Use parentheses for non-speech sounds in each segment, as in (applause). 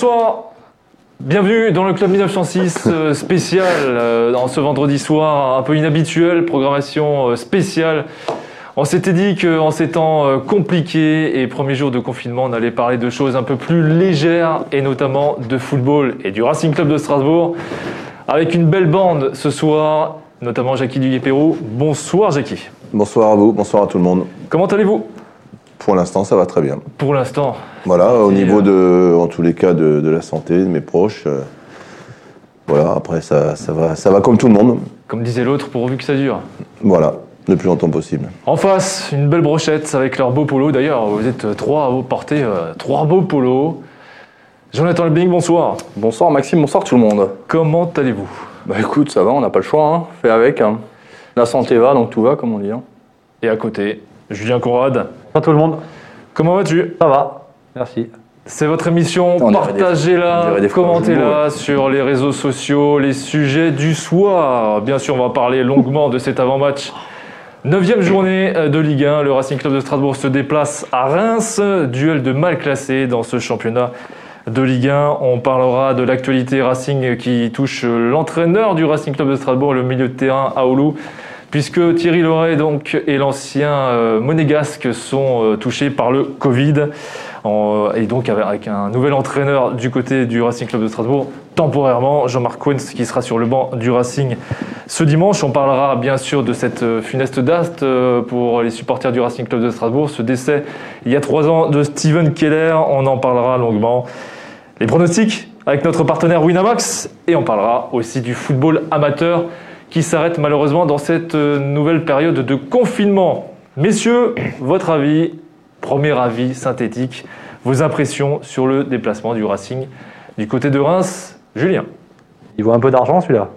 bonsoir. Bienvenue dans le Club 1906 euh, spécial euh, dans ce vendredi soir un peu inhabituel, programmation euh, spéciale. On s'était dit qu'en ces temps euh, compliqués et premiers jours de confinement, on allait parler de choses un peu plus légères et notamment de football et du Racing Club de Strasbourg avec une belle bande ce soir, notamment Jackie Duguay-Pérou. Bonsoir Jackie. Bonsoir à vous, bonsoir à tout le monde. Comment allez-vous? Pour l'instant, ça va très bien. Pour l'instant, Voilà, au niveau de, en tous les cas, de, de la santé de mes proches. euh, voilà, après, ça, ça, va, ça va comme tout le monde. comme disait l'autre, pourvu que ça dure. Voilà, le plus longtemps possible. En face, une belle brochette avec leur beau polo. D'ailleurs, vous êtes euh, trois à vous porter euh, trois beaux polos. Jonathan Lebing, bonsoir. Bonsoir Maxime, bonsoir tout le monde. Comment allez-vous? Bah écoute, ça va, on n'a pas le choix, hein. fait avec. hein. La santé va, donc tout va, comme on dit. hein. Et à côté, Julien Conrad. Bonjour tout le monde, Comment vas-tu? Ça va. Merci. C'est votre émission, partagez-la, commentez-la sur les réseaux sociaux, les sujets du soir. Bien sûr, on va parler longuement de cet avant-match. Neuvième journée euh, de Ligue 1, le Racing Club de Strasbourg se déplace à Reims, duel de mal classé dans ce championnat de Ligue 1. On parlera de l'actualité Racing qui touche l'entraîneur du Racing Club de Strasbourg, le milieu de terrain Aoulou, puisque Thierry Loret donc, et l'ancien euh, monégasque sont euh, touchés par le Covid. En- et donc avec- un nouvel entraîneur du côté du Racing Club de Strasbourg, temporairement, Jean-Marc Quens qui sera sur le banc du Racing ce dimanche. On parlera bien sûr de cette euh, funeste date euh, pour les supporters du Racing Club de Strasbourg, ce décès il y a trois ans de Steven Keller, on en parlera longuement. Les pronostics avec notre partenaire Winamax et on parlera aussi du football amateur qui s'arrête malheureusement dans cette euh, nouvelle période de confinement. Messieurs, votre avis, premier avis synthétique, vos impressions sur le déplacement du Racing du côté de Reims, Julien. Il vaut un peu d'argent celui-là.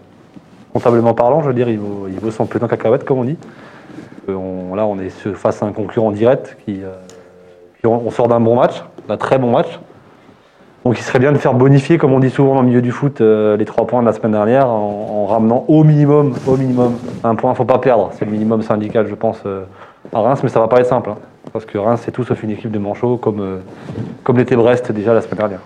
Comptablement parlant, je veux dire, il vaut, il vaut son en cacahuète, comme on dit. Euh, là, on est face à un concurrent direct qui. euh, on sort d'un bon match, d'un très bon match. Donc il serait bien de faire bonifier, comme on dit souvent dans le milieu du foot, euh, les trois points de la semaine dernière en, en ramenant au minimum, au minimum, un point. Faut pas perdre. C'est le minimum syndical, je pense, euh, à Reims, mais ça va pas être simple. hein. parce que Reims, c'est tout sauf une équipe de manchots, comme, euh, comme l'était Brest déjà la semaine dernière.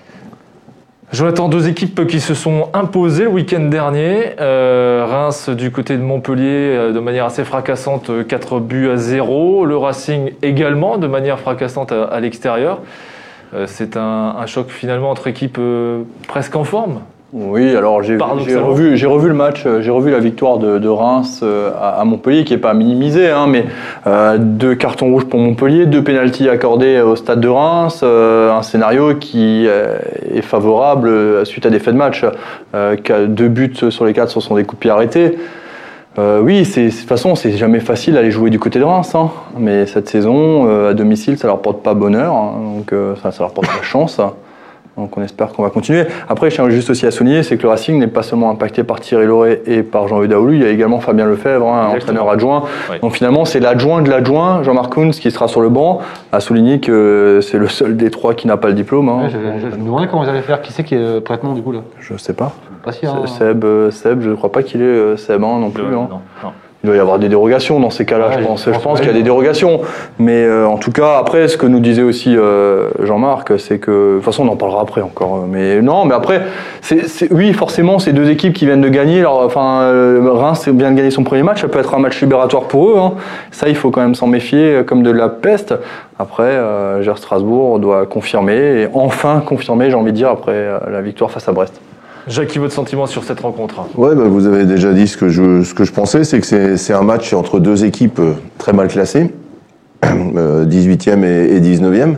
Jonathan, deux équipes qui se sont imposées le week-end dernier. Reims du côté de Montpellier de manière assez fracassante, euh, 4 buts à 0. Le Racing également de manière fracassante à l'extérieur. Euh, C'est un, un choc finalement entre équipes euh, presque en forme. Oui, alors j'ai revu, j'ai revu le match, euh, j'ai revu la victoire de, de Reims à, à Montpellier, qui est pas minimisée, hein, mais euh, deux cartons rouges pour Montpellier, deux pénalties accordés au stade de Reims, euh, un scénario qui euh, est favorable suite à des faits de match. Deux buts sur les quatre, ce sont des coups de pied arrêtés. Euh, oui, c'est, de toute façon, c'est jamais facile d'aller jouer du côté de Reims, hein. mais cette saison, euh, à domicile, ça leur porte pas bonheur, hein, donc euh, ça, ça leur porte la chance. Donc on espère qu'on va continuer. Après, je tiens juste aussi à souligner, c'est que le Racing n'est pas seulement impacté par Thierry Loret et par Jean-Louis Daoulou, il y a également Fabien Lefebvre, hein, entraîneur adjoint. Oui. Donc finalement, c'est l'adjoint de l'adjoint, Jean-Marc Kounz, qui sera sur le banc, a souligné que c'est le seul des trois qui n'a pas le diplôme. hein. Ouais, je, je- je me demandais comment vous allez faire. Qui c'est qui est prêtement du coup là? Je sais pas. Pas hein. Seb, euh, Seb, je ne crois pas qu'il est euh, Seb hein, non plus. Le- hein. non, non. Il doit y avoir des dérogations dans ces cas-là, Ouais, je pense. je Je pense qu'il y a des dérogations. Mais euh, en tout cas, après, ce que nous disait aussi euh, Jean-Marc, c'est que. De toute façon, on en parlera après encore. Mais non, mais après, oui, forcément, ces deux équipes qui viennent de gagner. Alors, enfin, euh, Reims vient de gagner son premier match. Ça peut être un match libératoire pour eux. hein. Ça, il faut quand même s'en méfier comme de la peste. Après, euh, Gers Strasbourg doit confirmer. Et enfin confirmer, j'ai envie de dire, après euh, la victoire face à Brest. Jackie, votre sentiment sur cette rencontre Ouais, bah, vous avez déjà dit ce que je, ce que je pensais, c'est que c'est un match entre deux équipes euh, très mal classées, (clears throat) euh, 18e et, et 19e.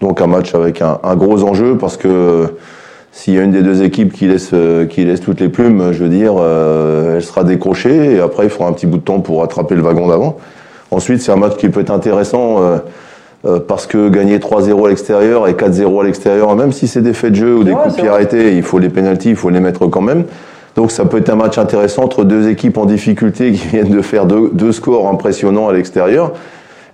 Donc un match avec un, gros enjeu parce que euh, s'il y a une des deux équipes qui laisse, euh, qui laisse toutes les plumes, je veux dire, euh, elle sera décrochée et après il faudra un petit bout de temps pour rattraper le wagon d'avant. Ensuite, c'est un match qui peut être intéressant euh, euh, parce que gagner 3-0 à l'extérieur et 4-0 à l'extérieur, même si c'est des faits de jeu ou des vrai, coups de pied arrêtés, il faut les pénalties, il faut les mettre quand même. Donc ça peut être un match intéressant entre deux équipes en difficulté qui (laughs) viennent de faire deux, deux scores impressionnants à l'extérieur.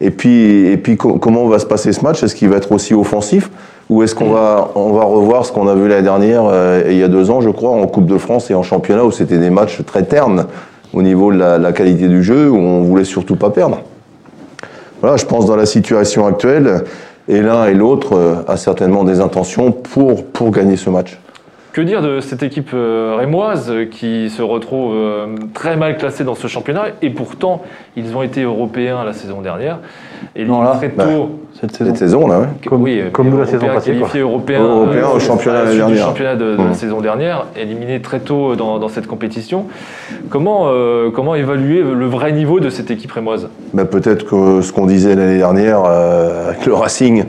Et puis, et puis co- comment va se passer ce match? Est-ce qu'il va être aussi offensif? Ou est-ce qu'on va, on va revoir ce qu'on a vu l'année dernière euh, et il y a deux ans, je crois, en Coupe de France et en championnat, où c'était des matchs très ternes au niveau de la, la qualité du jeu, où on voulait surtout pas perdre? Voilà, je pense dans la situation actuelle, Et l'un et l'autre euh, a certainement des intentions pour, pour gagner ce match. Que dire de cette équipe euh, rémoise euh, qui se retrouve très mal classée dans ce championnat et pourtant ils ont été européens la saison dernière et là, très bah, tôt. Cette saison. Cette saison, là, ouais. Comme- oui, comme nous la saison passée, qualifiés européens, Européens au euh, championnat la dernière. de, de la Mmh. saison dernière, éliminés très tôt dans, dans cette compétition. Comment, euh, comment évaluer le vrai niveau de cette équipe rémoise? Bah, Peut-être que ce qu'on disait l'année dernière euh, avec le Racing,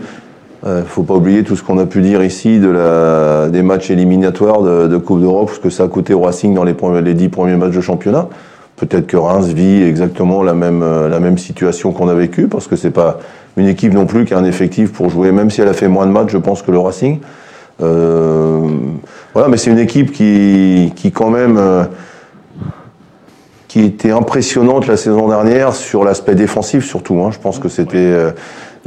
il ne faut pas oublier tout ce qu'on a pu dire ici de la, des matchs éliminatoires de, de Coupe d'Europe, ce que ça a coûté au Racing dans les, premiers, les dix premiers matchs de championnat. Peut-être que Reims vit exactement la même, euh, la même situation qu'on a vécue, parce que c'est pas une équipe non plus qui a un effectif pour jouer, même si elle a fait moins de matchs, je pense, que le Racing. Euh, voilà, mais c'est une équipe qui, qui quand même, euh, qui était impressionnante la saison dernière sur l'aspect défensif surtout. Hein. Je pense que c'était. euh,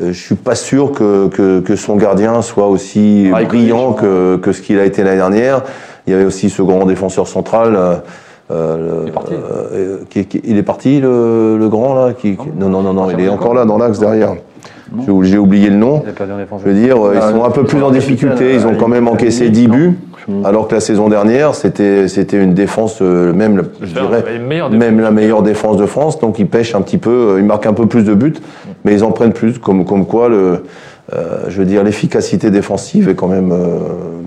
euh, je suis pas sûr que, que, que son gardien soit aussi Rajkovic, brillant que, que ce qu'il a été l'année dernière. Il y avait aussi ce grand défenseur central. Euh, euh, Il est parti. euh, qui- qui- il est parti le, le grand là qui, Non non non non, il est encore là dans l'axe derrière. J'ai oublié le nom. Je veux dire, euh, ils Ah, sont un peu plus en difficulté. Ils ont quand même encaissé 10 buts, alors que la saison dernière, c'était c'était une défense, euh, même, je dirais, même la meilleure défense de France. Donc ils pêchent un petit peu, euh, ils marquent un peu plus de buts, mais ils en prennent plus. Comme comme quoi, le, euh, je veux dire, l'efficacité défensive est quand même euh,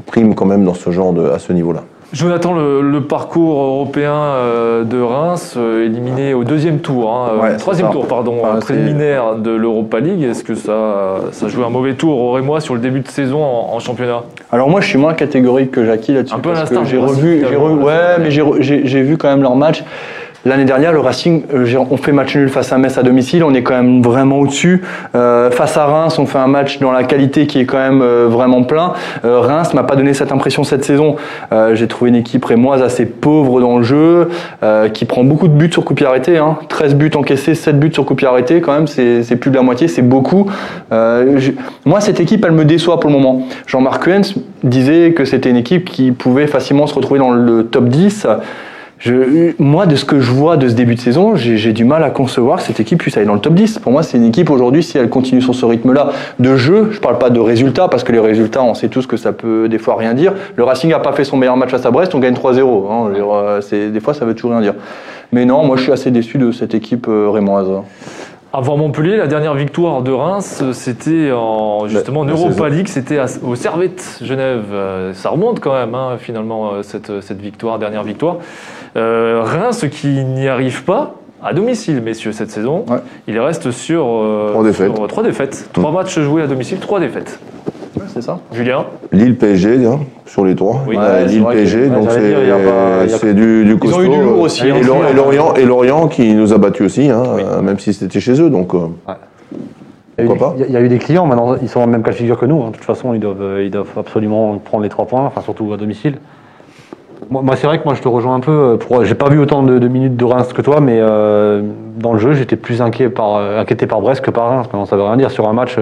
prime quand même dans ce genre de à ce niveau-là. Jonathan, le, le parcours européen euh, de Reims, euh, éliminé au deuxième tour, hein, euh, Ouais, troisième tour, pardon, Enfin, préliminaire de l'Europa League, est-ce que ça, ça joue un mauvais tour au Rémois sur le début de saison en, en championnat? Alors moi, je suis moins catégorique que Jackie là-dessus. Un peu à du j'ai revu, j'ai ouais, mais j'ai vu quand même leur match. L'année dernière, le Racing, euh, on fait match nul face à Metz à domicile, on est quand même vraiment au-dessus. Euh, face à Reims, on fait un match dans la qualité qui est quand même euh, vraiment plein. Euh, Reims m'a pas donné cette impression cette saison. Euh, j'ai trouvé une équipe rémoise assez pauvre dans le jeu, qui prend beaucoup de buts sur coup arrêté. Hein. 13 buts encaissés, 7 buts sur coup quand même, c'est plus de la moitié, c'est beaucoup. J'ai- moi, cette équipe, elle me déçoit pour le moment. Jean-Marc Huens disait que c'était une équipe qui pouvait facilement se retrouver dans le top 10. Je, moi, de ce que je vois de ce début de saison, j'ai du mal à concevoir que cette équipe puisse aller dans le top 10. Pour moi, c'est une équipe aujourd'hui, si elle continue sur ce rythme-là de jeu, je parle pas de résultats, parce que les résultats, on sait tous que ça peut des fois rien dire. Le Racing n'a pas fait son meilleur match face à Brest, on gagne 3-0. Hein, euh, des fois, ça veut toujours rien dire. Mais non, moi, je suis assez déçu de cette équipe euh, rémoise. Avant Montpellier, la dernière victoire de Reims, euh, c'était en justement en Europa. League, c'était au Servette Genève. Euh, Ça remonte quand même, hein, finalement, cette, cette victoire, dernière victoire. Euh, Reims qui n'y arrive pas à domicile, messieurs, cette saison. Ouais. Il reste sur, euh, Trois défaites. sur, euh, trois défaites. Trois matchs joués à domicile, trois défaites. c'est ça Julien Lille PSG hein, sur les trois. Oui. Ouais, Lille que- PSG, ouais, donc c'est du, du Ils ont eu du lourd aussi, Et, hein. Et Lorient, et Lorient qui nous a battus aussi, hein, euh, même si c'était chez eux. Donc euh, Il y, eu, il y a- eu des clients, maintenant ils sont dans le même cas de figure que nous. hein. De toute façon, ils doivent, ils doivent absolument prendre les trois points, enfin surtout à domicile. Moi, c'est vrai que moi je te rejoins un peu. euh, j'ai pas vu autant de, minutes de Reims que toi, mais euh, dans le jeu, j'étais plus euh, inquiété par Brest que par Reims. Ça veut rien dire sur un match.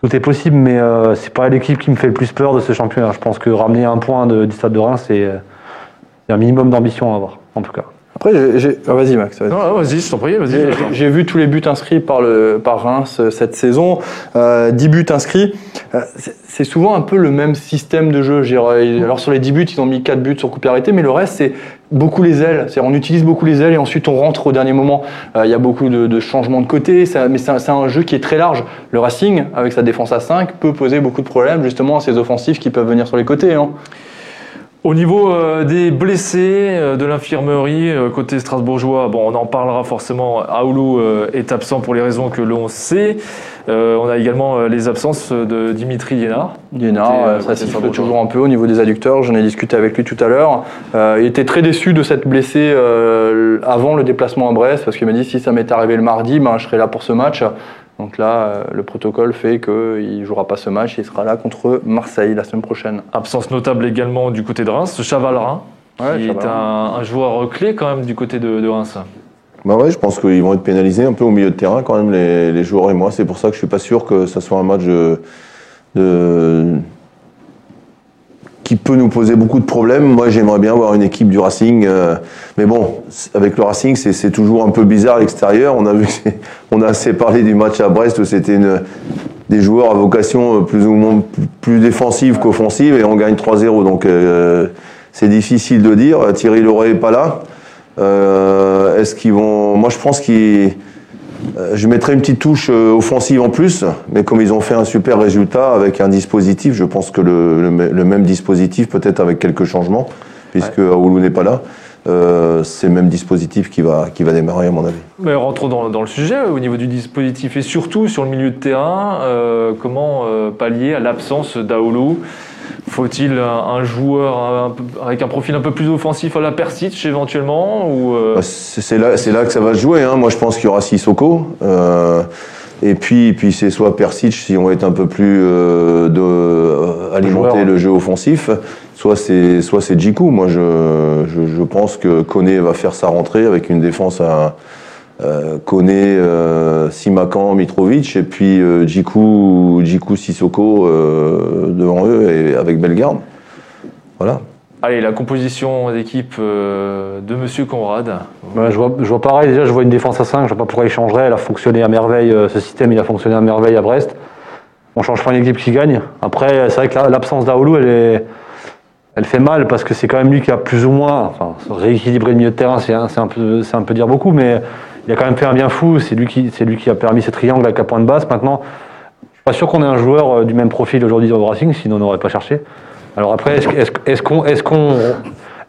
tout est possible, mais c'est pas l'équipe qui me fait le plus peur de ce championnat. Je pense que ramener un point de- du stade de Reims, c'est un minimum d'ambition à avoir, en tout cas. Après, j'ai- ah, vas-y, Max. vas-y. Non, non, vas-y, je t'en prie, vas-y. J'ai- vu tous les buts inscrits par, le, par Reims euh, cette saison, euh, 10 buts inscrits. Euh, c'est- souvent un peu le même système de jeu. Alors sur les 10 buts, ils ont mis 4 buts sur coup arrêté, mais le reste, c'est beaucoup les ailes. C'est- On utilise beaucoup les ailes et ensuite on rentre au dernier moment. Euh, Il y a beaucoup de, de changements de côté, ça- mais c'est un, c'est un jeu qui est très large. Le Racing, avec sa défense à 5, peut poser beaucoup de problèmes justement à ces offensifs qui peuvent venir sur les côtés. hein. Au niveau euh, des blessés euh, de l'infirmerie, euh, côté strasbourgeois, bon, on en parlera forcément. Aoulou est absent pour les raisons que l'on sait. Euh, on a également les absences de Dimitri Liénard. Euh, ça siffle toujours un peu au niveau des adducteurs. J'en ai discuté avec lui tout à l'heure. Euh, il était très déçu de s'être blessé euh, avant le déplacement à Brest parce qu'il m'a dit si ça m'était arrivé le mardi, ben, je serais là pour ce match. Donc là, euh, le protocole fait qu'il ne jouera pas ce match. Il sera là contre Marseille la semaine prochaine. Absence notable également du côté de Reims, Chavalrin, Ouais, qui est un, un joueur clé quand même du côté de, de Reims. bah ouais, je pense qu'ils vont être pénalisés un peu au milieu de terrain quand même les, les joueurs et moi. C'est pour ça que je suis pas sûr que ça soit un match de, de- qui peut nous poser beaucoup de problèmes. Moi, j'aimerais bien voir une équipe du Racing, euh, mais bon, avec le Racing, c'est toujours un peu bizarre à l'extérieur. On a on a assez parlé du match à Brest où c'était des joueurs à vocation plus ou moins plus, défensive qu'offensive et on gagne 3-0. Donc euh, c'est difficile de dire. Thierry Loret est pas là. Euh, Est-ce qu'ils vont Moi, je pense qu'ils. Euh, Je mettrais une petite touche euh, offensive en plus, mais comme ils ont fait un super résultat avec un dispositif, je pense que le, le me- le même dispositif, peut-être avec quelques changements, puisque Aoulou n'est pas là, euh, c'est le même dispositif qui va, qui va démarrer à mon avis. Mais rentrons dans, dans le sujet au niveau du dispositif et surtout sur le milieu de terrain. euh, comment euh, pallier à l'absence d'Aoulou? Faut-il un, joueur avec un profil un peu plus offensif à la Persic éventuellement ou euh, Bah, C'est là, c'est là que ça va se jouer. Hein. Moi, je pense qu'il y aura Sissoko. Euh, et puis, puis c'est soit Persic si on est un peu plus euh, de euh, alimenter Joueur. le jeu offensif, soit c'est soit c'est Djikou. Moi, je, je, je pense que Koné va faire sa rentrée avec une défense à euh, Koné, euh, Simakan, Mitrovic, et puis euh, Djikou, Djikou, Sissoko euh, devant eux et avec Bellegarde. Voilà. Allez, la composition d'équipe euh, de Monsieur Conrad. Ouais, je, vois, je vois pareil, déjà je vois une défense à 5, je vois pas pourquoi il changerait, elle a fonctionné à merveille, euh, ce système il a fonctionné à merveille à Brest. On change pas une équipe qui gagne. Après, c'est vrai que la- l'absence d'Aoulou, elle, est, elle fait mal parce que c'est quand même lui qui a plus ou moins, enfin, rééquilibré le milieu de terrain, c'est un, c'est un, peu, c'est un peu dire beaucoup, mais il a quand même fait un bien fou, c'est lui qui, c'est lui qui a permis ce triangle avec la pointe basse. Maintenant, je suis pas sûr qu'on ait un joueur euh, du même profil aujourd'hui au Racing, sinon on n'aurait pas cherché. Alors après, est-ce, est-ce, est-ce qu'on, est-ce qu'on,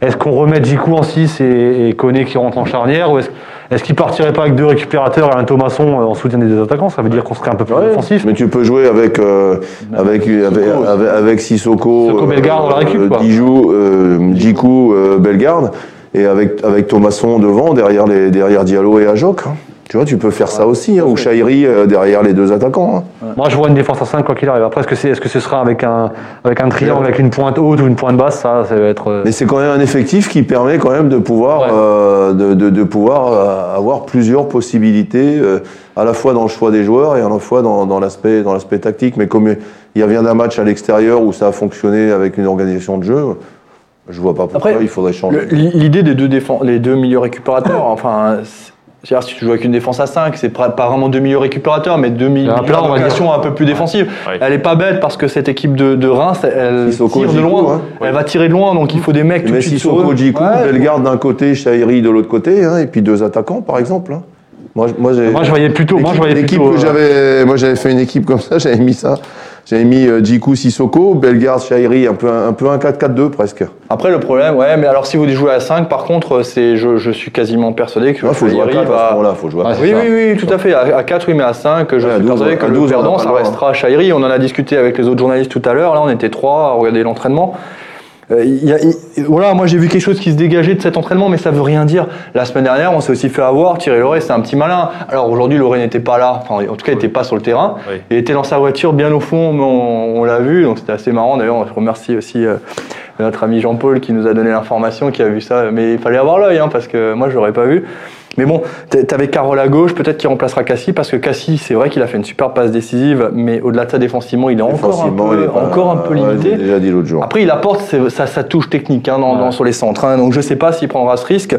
est-ce qu'on remet Jiku en 6 et, et Koné qui rentre en charnière ou est-ce, est-ce qu'il partirait pas avec deux récupérateurs et un Thomasson euh, en soutien des deux attaquants? Ça veut dire qu'on serait un peu plus offensif. Mais tu peux jouer avec avec avec, avec, avec Sissoko, Sissoko, Bellegarde, on la récup, euh, euh, Bellegarde, et avec avec Thomasson devant derrière les derrière Diallo et Ajok. hein. Tu vois, tu peux faire ça aussi, hein, ou Chahiri euh, derrière les deux attaquants. hein. Moi, je vois une défense à 5 quoi qu'il arrive. Après, est-ce que, c'est, est-ce que ce sera avec un, avec un triangle, avec une pointe haute ou une pointe basse Ça, ça va être. euh, Mais c'est quand même un effectif qui permet quand même de pouvoir Ouais. euh, de, de, de pouvoir euh, avoir plusieurs possibilités, euh, à la fois dans le choix des joueurs et à la fois dans, dans l'aspect dans l'aspect tactique. Mais comme il y vient d'un match à l'extérieur où ça a fonctionné avec une organisation de jeu, je vois pas pourquoi Après, il faudrait changer. L'idée des deux, les deux milieux récupérateurs, (coughs) enfin, c'est- c'est-à-dire si tu joues avec une défense à 5, c'est pas pas vraiment deux milieux récupérateurs, mais deux milieux vocation un peu plus défensive. Ouais. Elle est pas bête parce que cette équipe de, de Reims, elle Sissoko, tire de loin. hein. Elle va tirer de loin, donc il faut des mecs tout de Mais suite sur eux. Ouais, Bellegarde d'un côté, Chahiri de l'autre côté, hein, et puis deux attaquants par exemple. hein. Moi, je- moi, je voyais plutôt. Moi, je voyais L'équipe plutôt. que euh, j'avais, moi j'avais fait une équipe comme ça, j'avais mis ça, j'avais mis euh, Djikou, Sissoko, Bellegarde, Chahiri, un peu un, peu un 4-4-2 presque. Après, le problème, ouais, mais alors si vous jouez à 5, par contre, c'est, je, je suis quasiment persuadé que Il faut jouer à Chahiri 4 à ce va- moment-là, faut jouer à Ouais, quatre. Oui, ça. oui, oui, tout à fait. À, 4, oui, mais à 5, je Ouais, à suis 12, persuadé que à le 12, on perdant, ça le restera Chahiri. On en a discuté avec les autres journalistes tout à l'heure. Là, on était trois à regarder l'entraînement. Euh, y a- voilà, moi j'ai vu quelque chose qui se dégageait de cet entraînement, mais ça veut rien dire. La semaine dernière, on s'est aussi fait avoir. Thierry Loret, c'est un petit malin. Alors aujourd'hui, Loret n'était pas là. Enfin, en tout cas, il n'était pas sur le terrain. Oui. Il était dans sa voiture, bien au fond. mais On, on l'a vu, donc c'était assez marrant. D'ailleurs, je remercie aussi euh, notre ami Jean-Paul qui nous a donné l'information, qui a vu ça. Mais il fallait avoir l'œil, hein, parce que moi, je l'aurais pas vu. Mais bon, t'avais Carole à gauche, peut-être qu'il remplacera Cassie, parce que Cassie, c'est vrai qu'il a fait une super passe décisive, mais au-delà de ça, défensivement, il est encore un peu, est pas- encore un peu limité. déjà dit l'autre jour. Après, il apporte sa, sa touche technique hein, dans, Ouais. dans- sur les centres. hein. donc, je sais pas s'il prendra ce risque.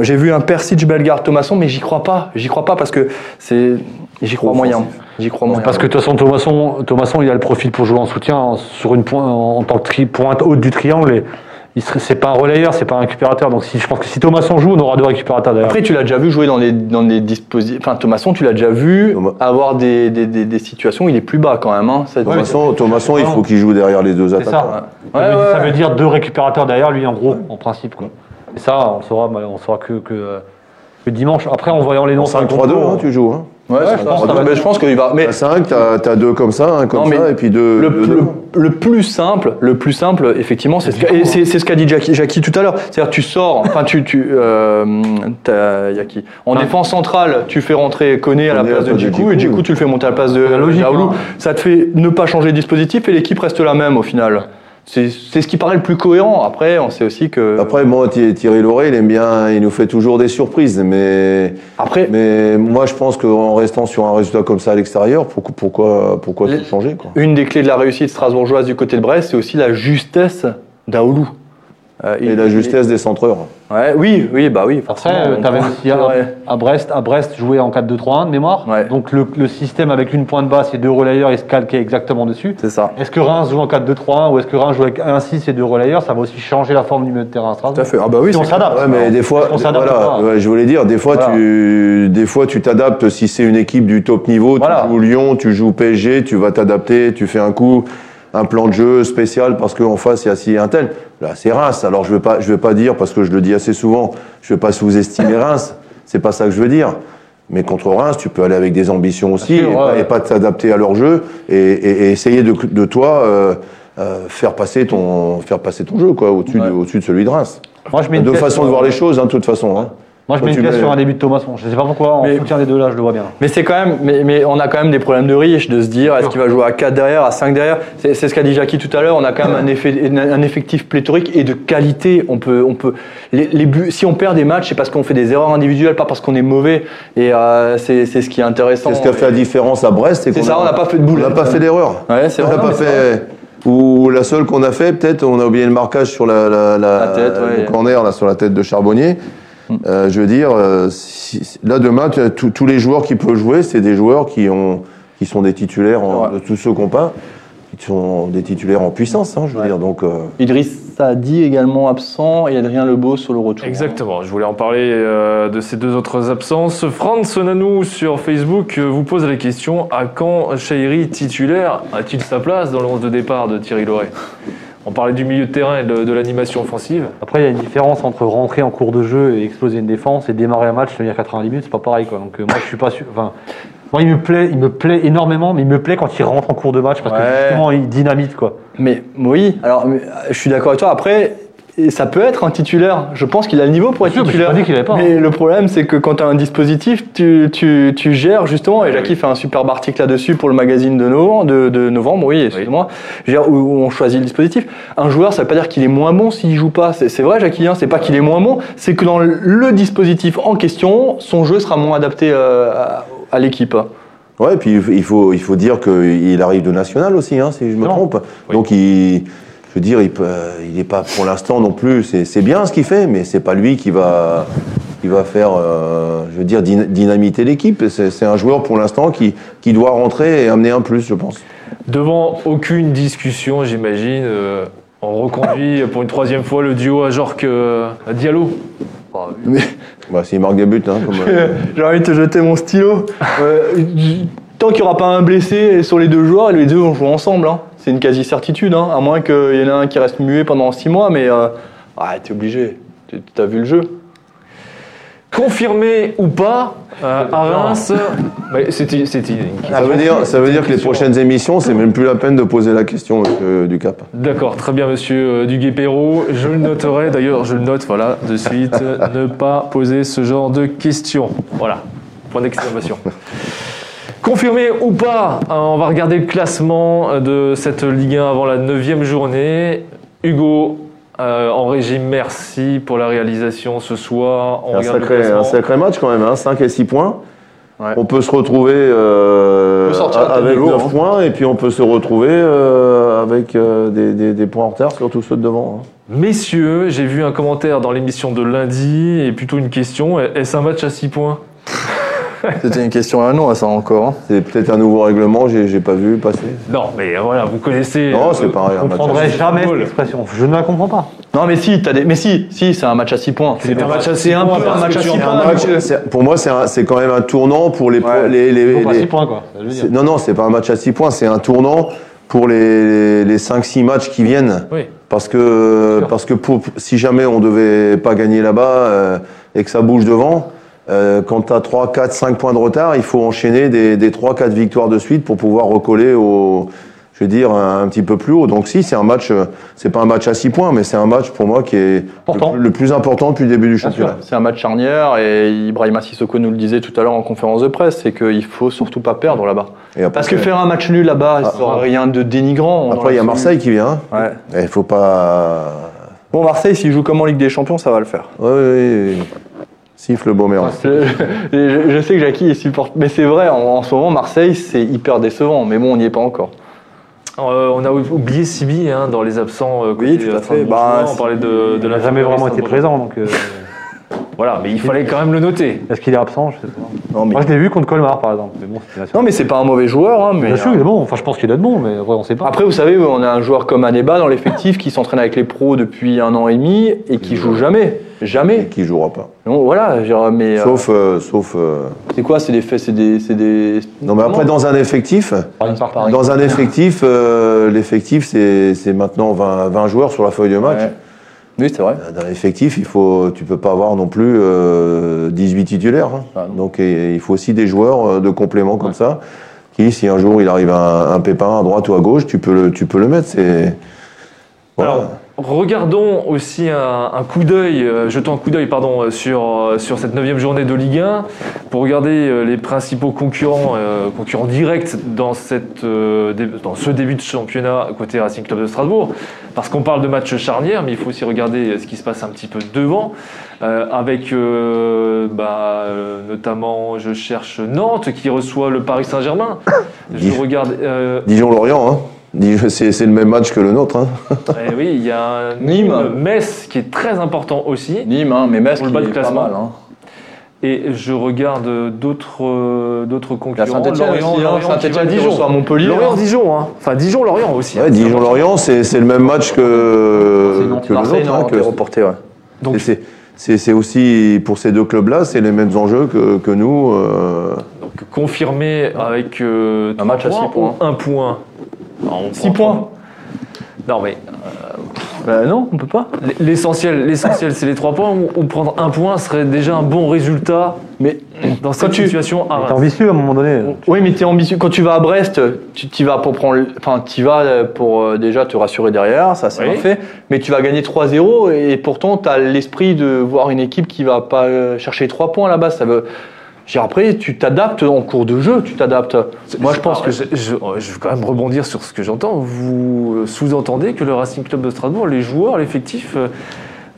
J'ai vu un Persic, Bellegarde, Thomasson, mais j'y crois pas. J'y crois pas parce que c'est. J'y crois moyen. offensif. J'y crois moyen. Parce que de toute façon, Thomasson, Thomasson, il a le profil pour jouer en soutien en- sur une pointe, en tant que tri- pointe haute du triangle. Et il serait, c'est pas un relayeur, c'est pas un récupérateur. Donc si, je pense que si Thomasson joue, on aura deux récupérateurs d'ailleurs. Après, tu l'as déjà vu jouer dans des, dans des dispositifs. Enfin, Thomasson, tu l'as déjà vu avoir des, des, des, des situations où il est plus bas quand même. Hein, cette- Thomasson, Thomasson, il faut qu'il joue derrière les deux attaquants. ça. Ouais, ça, veut, ouais, ça ouais. veut dire deux récupérateurs derrière lui, en gros, en principe. Quoi. Et ça, on saura, on saura que, que, euh, que dimanche. Après, en voyant les noms, sur le 5-3-2, concours, hein, tu joues. Hein. Ouais, je pense que ça va mais je pense qu'il va. Mais T'as 5, t'as as deux comme ça, un comme Non, mais ça, et puis deux. le, deux le- devant. le plus simple, le plus simple, effectivement, c'est ce ce qu'a dit Jackie, Jackie tout à l'heure. C'est-à-dire, tu sors, enfin, tu, tu, euh, t'as- y a qui En Ouais. défense centrale, tu fais rentrer Koné à la place à de Djikou, et Djikou. Tu le fais monter à la place de la logique, Yaoulou. hein. Ça te fait ne pas changer de dispositif et l'équipe reste la même au final. C'est ce qui paraît le plus cohérent. Après, on sait aussi que. Après, moi, Thi- Thierry Loret, il aime bien, il nous fait toujours des surprises, mais. Après, Mais moi, je pense qu'en restant sur un résultat comme ça à l'extérieur, pourquoi, pourquoi, pourquoi Les- tout changer quoi? une des clés de la réussite strasbourgeoise du côté de Brest, c'est aussi la justesse d'Aoulou. Euh, Et il- la justesse des centreurs. Ouais, oui, oui, bah oui. Après, forcément, on tu avais aussi à, Ouais. à Brest, à Brest joué en 4-2-3-1 de mémoire. Ouais. Donc le, le système avec une pointe basse et deux relayeurs, il se calquait exactement dessus. C'est ça. Est-ce que Reims joue en 4-2-3-1 ou est-ce que Reims joue avec 1-6 et deux relayeurs Ça va aussi changer la forme du milieu de terrain à Tout Strasbourg. à fait. Ah bah oui, Si on s'adapte. Ouais, mais des fois, On s'adapte voilà, ouais, je voulais dire, des fois, Voilà. tu, des fois, tu t'adaptes. Si c'est une équipe du top niveau, Voilà. tu joues Lyon, tu joues PSG, tu vas t'adapter, tu fais un coup, un plan de jeu spécial parce qu'en face, il y a si un tel. Là, c'est Reims. Alors, je vais je vais pas dire parce que je le dis assez souvent, je vais pas sous-estimer (laughs) Reims. C'est pas ça que je veux dire. Mais contre Reims, tu peux aller avec des ambitions aussi sûr, et, ouais, pas, ouais. et pas t'adapter à leur jeu et, et- et essayer de, de toi euh, euh, faire passer ton, faire passer ton jeu quoi au-dessus Ouais. de, de celui de Reims. Moi, je mets Deux façons de voir les choses, hein, de toute façon. hein. Moi, je mets une pièce mets- sur un début de Thomasson. Je sais pas pourquoi, en Mais- soutien des deux là, je le vois bien. Mais c'est quand même, mais, mais on a quand même des problèmes de riche, de se dire est-ce qu'il va jouer à 4 derrière, à 5 derrière? C'est c'est ce qu'a dit Jackie tout à l'heure. On a quand même un, effet, un effectif pléthorique et de qualité. On peut, on peut, les, les buts, si on perd des matchs, c'est parce qu'on fait des erreurs individuelles, pas parce qu'on est mauvais. Et euh, c'est c'est ce qui est intéressant. C'est ce qui a fait la différence à Brest. C'est qu'on ça, a- on n'a pas fait de boulette. On n'a pas fait d'erreur. Ouais, c'est On n'a pas fait. Ou la seule qu'on a fait, peut-être, on a oublié le marquage sur la, la, la- La tête, ouais. le corner là, sur la tête de Charbonnier. Euh, je veux dire, euh, si- là demain, tous les joueurs qui peuvent jouer, c'est des joueurs qui ont, qui sont des titulaires, en, Ouais. de tous ceux qu'on pas, qui sont des titulaires en puissance. Hein, je veux Ouais. dire, donc. euh, Idriss Sadi également absent et Adrien Lebeau sur le retour. Exactement, je voulais en parler euh, de ces deux autres absences. Franz Nanou sur Facebook vous pose la question à quand Chahiri titulaire a-t-il sa place dans le 11 de départ de Thierry Loret? On parlait du milieu de terrain et de, de l'animation offensive. Après, il y a une différence entre rentrer en cours de jeu et exploser une défense et démarrer un match, tenir 90 minutes, c'est pas pareil. Quoi. Donc, euh, moi, je suis pas sûr. Enfin, moi, il me plaît, il me plaît énormément, mais il me plaît quand il rentre en cours de match parce Ouais. que justement, il dynamite quoi. Mais oui, alors mais, euh, je suis d'accord avec toi. Après, et ça peut être un titulaire. Je pense qu'il a le niveau pour être sûr, titulaire. pas dit hein. Mais le problème, c'est que quand tu as un dispositif, tu, tu, tu gères justement. Et Jackie fait un superbe article là-dessus pour le magazine de novembre, de, de novembre oui, excuse-moi. Où, on choisit le dispositif. Un joueur, ça veut pas dire qu'il est moins bon s'il joue pas. C'est vrai, Jackie. Hein, c'est pas qu'il est moins bon, c'est que dans le dispositif en question, son jeu sera moins adapté euh, à, à l'équipe. Ouais, et puis il faut, il faut dire qu'il arrive de national aussi, hein, si je me Non. trompe. Oui. Donc il, veux dire, il peut, il n'est pas pour l'instant non plus. C'est bien ce qu'il fait, mais c'est pas lui qui va, qui va faire, euh, je veux dire, dyna- dynamiter l'équipe. C'est un joueur pour l'instant qui, qui doit rentrer et amener un plus, je pense. Devant aucune discussion, j'imagine, euh, on reconduit (laughs) pour une troisième fois le duo à Jorque euh, à Diallo. Mais Bah, S'il marque des buts, hein, comme, euh, (laughs) J'ai envie de te jeter mon stylo. Euh, tant qu'il n'y aura pas un blessé sur les deux joueurs, les deux vont jouer ensemble. hein. C'est une quasi-certitude, hein, à moins qu'il y en ait un qui reste muet pendant six mois, mais euh, ouais, t'es obligé. Tu as vu le jeu. Confirmé ou pas, euh, à Reims, (laughs) mais c'était ça veut dire, ça veut dire que les prochaines émissions, c'est même plus la peine de poser la question euh, du Cap. D'accord, très bien, monsieur euh, Duguay-Perrault. Je le noterai, d'ailleurs, je le note, voilà, de suite, (laughs) ne pas poser ce genre de questions. Voilà, point d'exclamation. Confirmé ou pas, hein, on va regarder le classement de cette Ligue 1 avant la 9 journée. Hugo, euh, en régime, merci pour la réalisation ce soir. On un sacré, classement. un sacré match quand même, hein, 5 et 6 points. Ouais. On peut se retrouver euh, peut avec de l'eau, 9 hein. points et puis on peut se retrouver euh, avec euh, des, des- des points en retard, surtout ceux de devant. hein. Messieurs, j'ai vu un commentaire dans l'émission de lundi et plutôt une question. Est-ce un match à 6 points? (laughs) C'était une question à non à ça encore. hein. C'est peut-être un nouveau règlement, j'ai j'ai pas vu passer. Non, mais voilà, vous connaissez. Non, euh, c'est pareil. Je un match à comprendrai six. jamais cette expression. Je ne la comprends pas. Non, mais si, t'as des... mais si, si, c'est un match à 6 points. C'est un match à six C'est un points peu parce un match à tu 6 en as points. un Un pour moi, c'est un- c'est quand même un tournant pour les. Ouais. les, les- Faut pas les- 6 points quoi. ça dire. non, non, c'est pas un match à 6 points, c'est un tournant pour les, les 5-6 matchs qui viennent. Oui. Parce que, parce que pour, si jamais on devait pas gagner là-bas euh, et que ça bouge devant, euh, quand tu as 3, 4, 5 points de retard, il faut enchaîner des, des 3, 4 victoires de suite pour pouvoir recoller au, je veux dire, un, un petit peu plus haut. Donc si, c'est un match, euh, c'est pas un match à 6 points, mais c'est un match pour moi qui est le, le plus important depuis le début du championnat. C'est un match charnière et Ibrahima Sissoko nous le disait tout à l'heure en conférence de presse, c'est qu'il faut surtout pas perdre là-bas. Parce que faire un match nul là-bas, ça rien de dénigrant. après, il y a Marseille qui vient. hein. Ouais. Et Il faut pas. Bon, Marseille, s'il joue comme en Ligue des Champions, ça va le faire. Ouais. Siffle Beaumérant. Je, je- je sais que Jackie est supporte, mais c'est vrai, en, en ce moment, Marseille, c'est hyper décevant. Mais bon, on n'y est pas encore. Euh, on a oublié Sibi hein, dans les absents. euh, Oui, tout à euh, fait. Bah, on parlait de, de Il n'a la jamais vraiment été Strasbourgeois. présent, donc euh, (laughs) Voilà, mais il fallait quand même le noter. est-ce qu'il est absent Je sais pas. Non, mais, Moi, je l'ai vu contre Colmar, par exemple. Mais bon, non, mais c'est pas un mauvais joueur. Hein, mais, Bien sûr, il est bon. Enfin, je pense qu'il est bon, mais ouais, on sait pas. Après, vous savez, on a un joueur comme Aneba dans l'effectif qui s'entraîne avec les pros depuis un an et demi et qui joue jamais. Et Jamais. qui jouera pas. Donc, voilà, mais euh, Sauf, euh, sauf. euh, c'est quoi C'est des faits, c'est des, c'est des. Non, mais après, dans un effectif, Par exemple, par dans un effectif, euh, l'effectif, c'est c'est maintenant 20, 20 joueurs sur la feuille de match. Ouais. Oui, c'est vrai. Dans l'effectif, il faut, tu peux pas avoir non plus euh, 18 titulaires. hein. Ah, non. Donc, et- il faut aussi des joueurs euh, de complément comme ça, qui, si un jour il arrive un, un pépin à droite ou à gauche, tu peux le, tu peux le mettre. C'est voilà. Alors, regardons aussi un, un coup d'œil, euh, jetons un coup d'œil pardon, euh, sur, euh, sur cette neuvième journée de Ligue 1 pour regarder les principaux concurrents, euh, concurrents directs dans, cette, euh, dans ce début de championnat côté Racing Club de Strasbourg. Parce qu'on parle de match charnière, mais il faut aussi regarder ce qui se passe un petit peu devant. euh, avec bah, notamment, je cherche Nantes qui reçoit le Paris Saint-Germain. (coughs) Je Dis- regarde. Dijon-Lorient, hein. Dijon, c'est le même match que le nôtre. hein. (laughs) eh oui, il y a un Nîmes. Metz qui est très important aussi. Nîmes, hein, mais Metz Pour le qui bas est pas classement. mal. Hein. Et je regarde d'autres euh, d'autres Il y a concurrents. Saint-Etienne Lorient, aussi, hein, Lorient qui va à Dijon. Montpellier. Lorient, hein. Dijon, hein. Enfin Dijon, Lorient aussi. Ouais, hein. Dijon-Lorient, c'est le même match que, C'est Nantes, que le Marseille, nôtre. hein, non, que- qui est reporté, ouais. Donc, c'est- aussi, pour ces deux clubs-là, c'est les mêmes enjeux que, que nous. euh, donc, confirmé avec euh, Un match à trois six points. ou Un point. Non, on Six prend points. trois. Non mais Bah non, on peut pas. l'essentiel, l'essentiel, c'est les trois points. Ou, ou prendre un point serait déjà un bon résultat Mais dans cette tu- situation. à est Reims. ambitieux à un moment donné. oui, mais t'es ambitieux. Quand tu vas à Brest, tu vas pour prendre, enfin, tu vas euh, pour euh, déjà te rassurer derrière, ça c'est Oui. fait. Mais tu vas gagner 3-0 et pourtant tu as l'esprit de voir une équipe qui va pas euh, chercher les 3 points là-bas. Ça veut. Après, tu t'adaptes en cours de jeu, tu t'adaptes. Moi, je pense que je, je- je veux quand même rebondir sur ce que j'entends. Vous euh, sous-entendez que le Racing Club de Strasbourg, les joueurs, l'effectif, euh,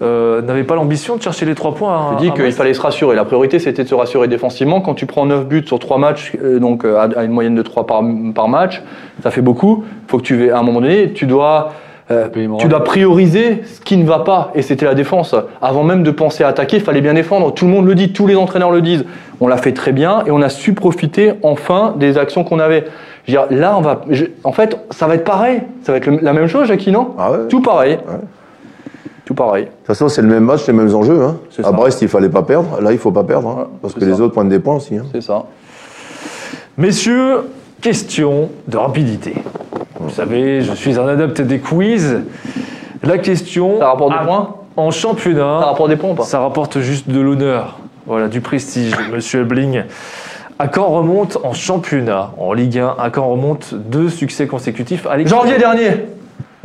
euh, n'avaient pas l'ambition de chercher les trois points. Je dis qu'il fallait se rassurer. La priorité, c'était de se rassurer défensivement. Quand tu prends 9 buts sur 3 matchs, donc à à une moyenne de 3 par, par match, ça fait beaucoup. faut que tu, à un moment donné, tu dois, euh, tu dois prioriser ce qui ne va pas. Et c'était la défense. Avant même de penser à attaquer, il fallait bien défendre. Tout le monde le dit, tous les entraîneurs le disent. On l'a fait très bien et on a su profiter enfin des actions qu'on avait. Je veux dire, là, on va, je- en fait, ça va être pareil. Ça va être le- la même chose, Jackie, non Ah ouais. Tout pareil. Tout pareil. De toute façon, c'est le même match, les mêmes enjeux. Hein. À ça. Brest, il fallait pas perdre. Là, il faut pas perdre. hein, Ouais, parce que les autres prennent des points aussi. hein. C'est ça. Messieurs, question de rapidité. Vous savez, je suis un adepte des quiz. La question. Ça rapporte des points En championnat. Ça rapporte des points ou pas Ça rapporte juste de l'honneur, voilà, du prestige, (laughs) monsieur Bling. À quand remonte en championnat, en Ligue 1, à quand remonte deux succès consécutifs à Janvier dernier,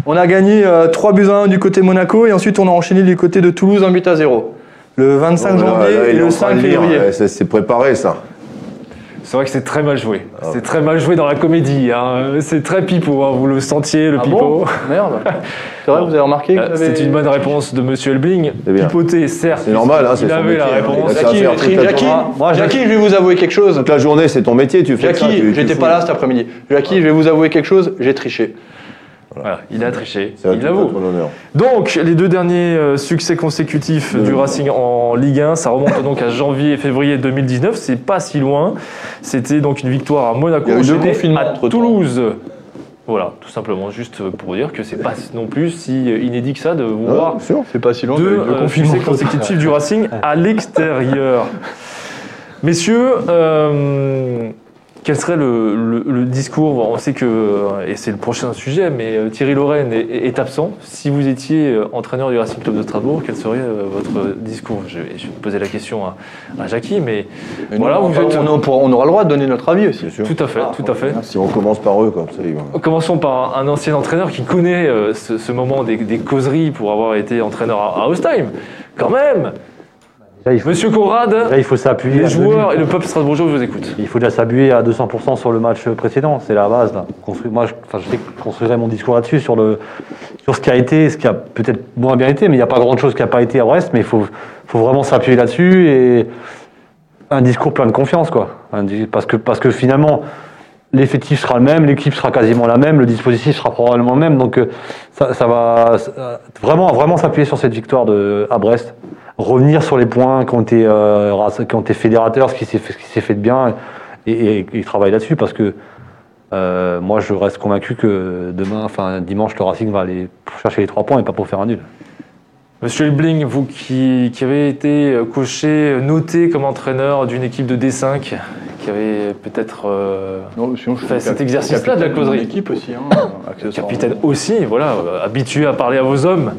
on a gagné euh, 3 buts à 1 du côté Monaco et ensuite on a enchaîné du côté de Toulouse 1 but à 0. Le 25 Bon, là, janvier là, et le en train 5 de lire. février. Ouais, C'est préparé, ça. C'est vrai que c'est très mal joué. Ah. C'est très mal joué dans la comédie. hein. C'est très pipeau, hein. vous le sentiez, le Ah pipeau. bon Merde. C'est vrai, vous avez remarqué que Euh, vous avez- C'est une bonne réponse de monsieur Elbling. C'est bien. Pipoté, certes. C'est normal, hein, c'est Il son avait la métier, hein. réponse. Jackie, la Jackie, journée. moi, Jackie, je vais vous avouer quelque chose. Toute la journée, c'est ton métier, tu fais ça. Jackie, j'étais pas là cet après-midi. Jackie, je vais vous avouer quelque chose, j'ai triché. Voilà, il a triché. Il l'avoue. Donc, les deux derniers euh, succès consécutifs du Racing en Ligue 1, ça remonte donc à janvier et février 2019. C'est pas si loin. C'était donc une victoire à Monaco, Il y a eu deux enchaînée confinements à. Toulouse. Voilà, tout simplement, juste pour dire que c'est pas non plus si euh, inédit que ça de Ah, voir bien sûr. C'est pas si long, deux euh, succès consécutifs du Racing à l'extérieur. (laughs) Messieurs, euh, quel serait le, le- le discours On sait que, euh, et c'est le prochain sujet, mais euh, Thierry Lorraine est, est absent. Si vous étiez euh, entraîneur du Racing Club de Strasbourg, quel serait votre discours? Je vais, je vais poser la question à, à Jackie, mais voilà, vous êtes... on, aura le droit de donner notre avis aussi. Bien sûr. Tout à fait, Ah, tout à fait. Si on commence par eux, comme ça, vont- Commençons par un ancien entraîneur qui connaît ce, ce moment des, des causeries pour avoir été entraîneur à, à Ostheim. Quand même Là, il faut, Monsieur Conrad, là, il faut s'appuyer. les joueurs et le peuple strasbourgeois vous écoutent. Il faut déjà s'appuyer à 200% sur le match précédent, c'est la base. Là. Construire- moi, je, enfin, je sais que je construirai mon discours là-dessus, sur, le, sur ce qui a été, ce qui a peut-être moins bien été, mais il n'y a pas grand-chose qui n'a pas été à Brest, mais il faut, faut vraiment s'appuyer là-dessus et un discours plein de confiance, quoi. Parce, que, parce que finalement, l'effectif sera le même, l'équipe sera quasiment la même, le dispositif sera probablement le même. Donc euh, ça, va vraiment, vraiment s'appuyer sur cette victoire de, à Brest. Revenir sur les points qui ont été, euh, fédérateurs, ce qui s'est fait, de bien, et travailler là-dessus parce que euh, moi je reste convaincu que demain, enfin dimanche, le Racing va aller chercher les trois points et pas pour faire un nul. Monsieur Ebling, vous qui, qui avez été euh, coché, euh, noté comme entraîneur d'une équipe de D5, qui avait peut-être euh, Fait cet exercice-là de la causerie. équipe aussi, hein, (laughs) capitaine aussi, voilà, habitué à parler à vos hommes.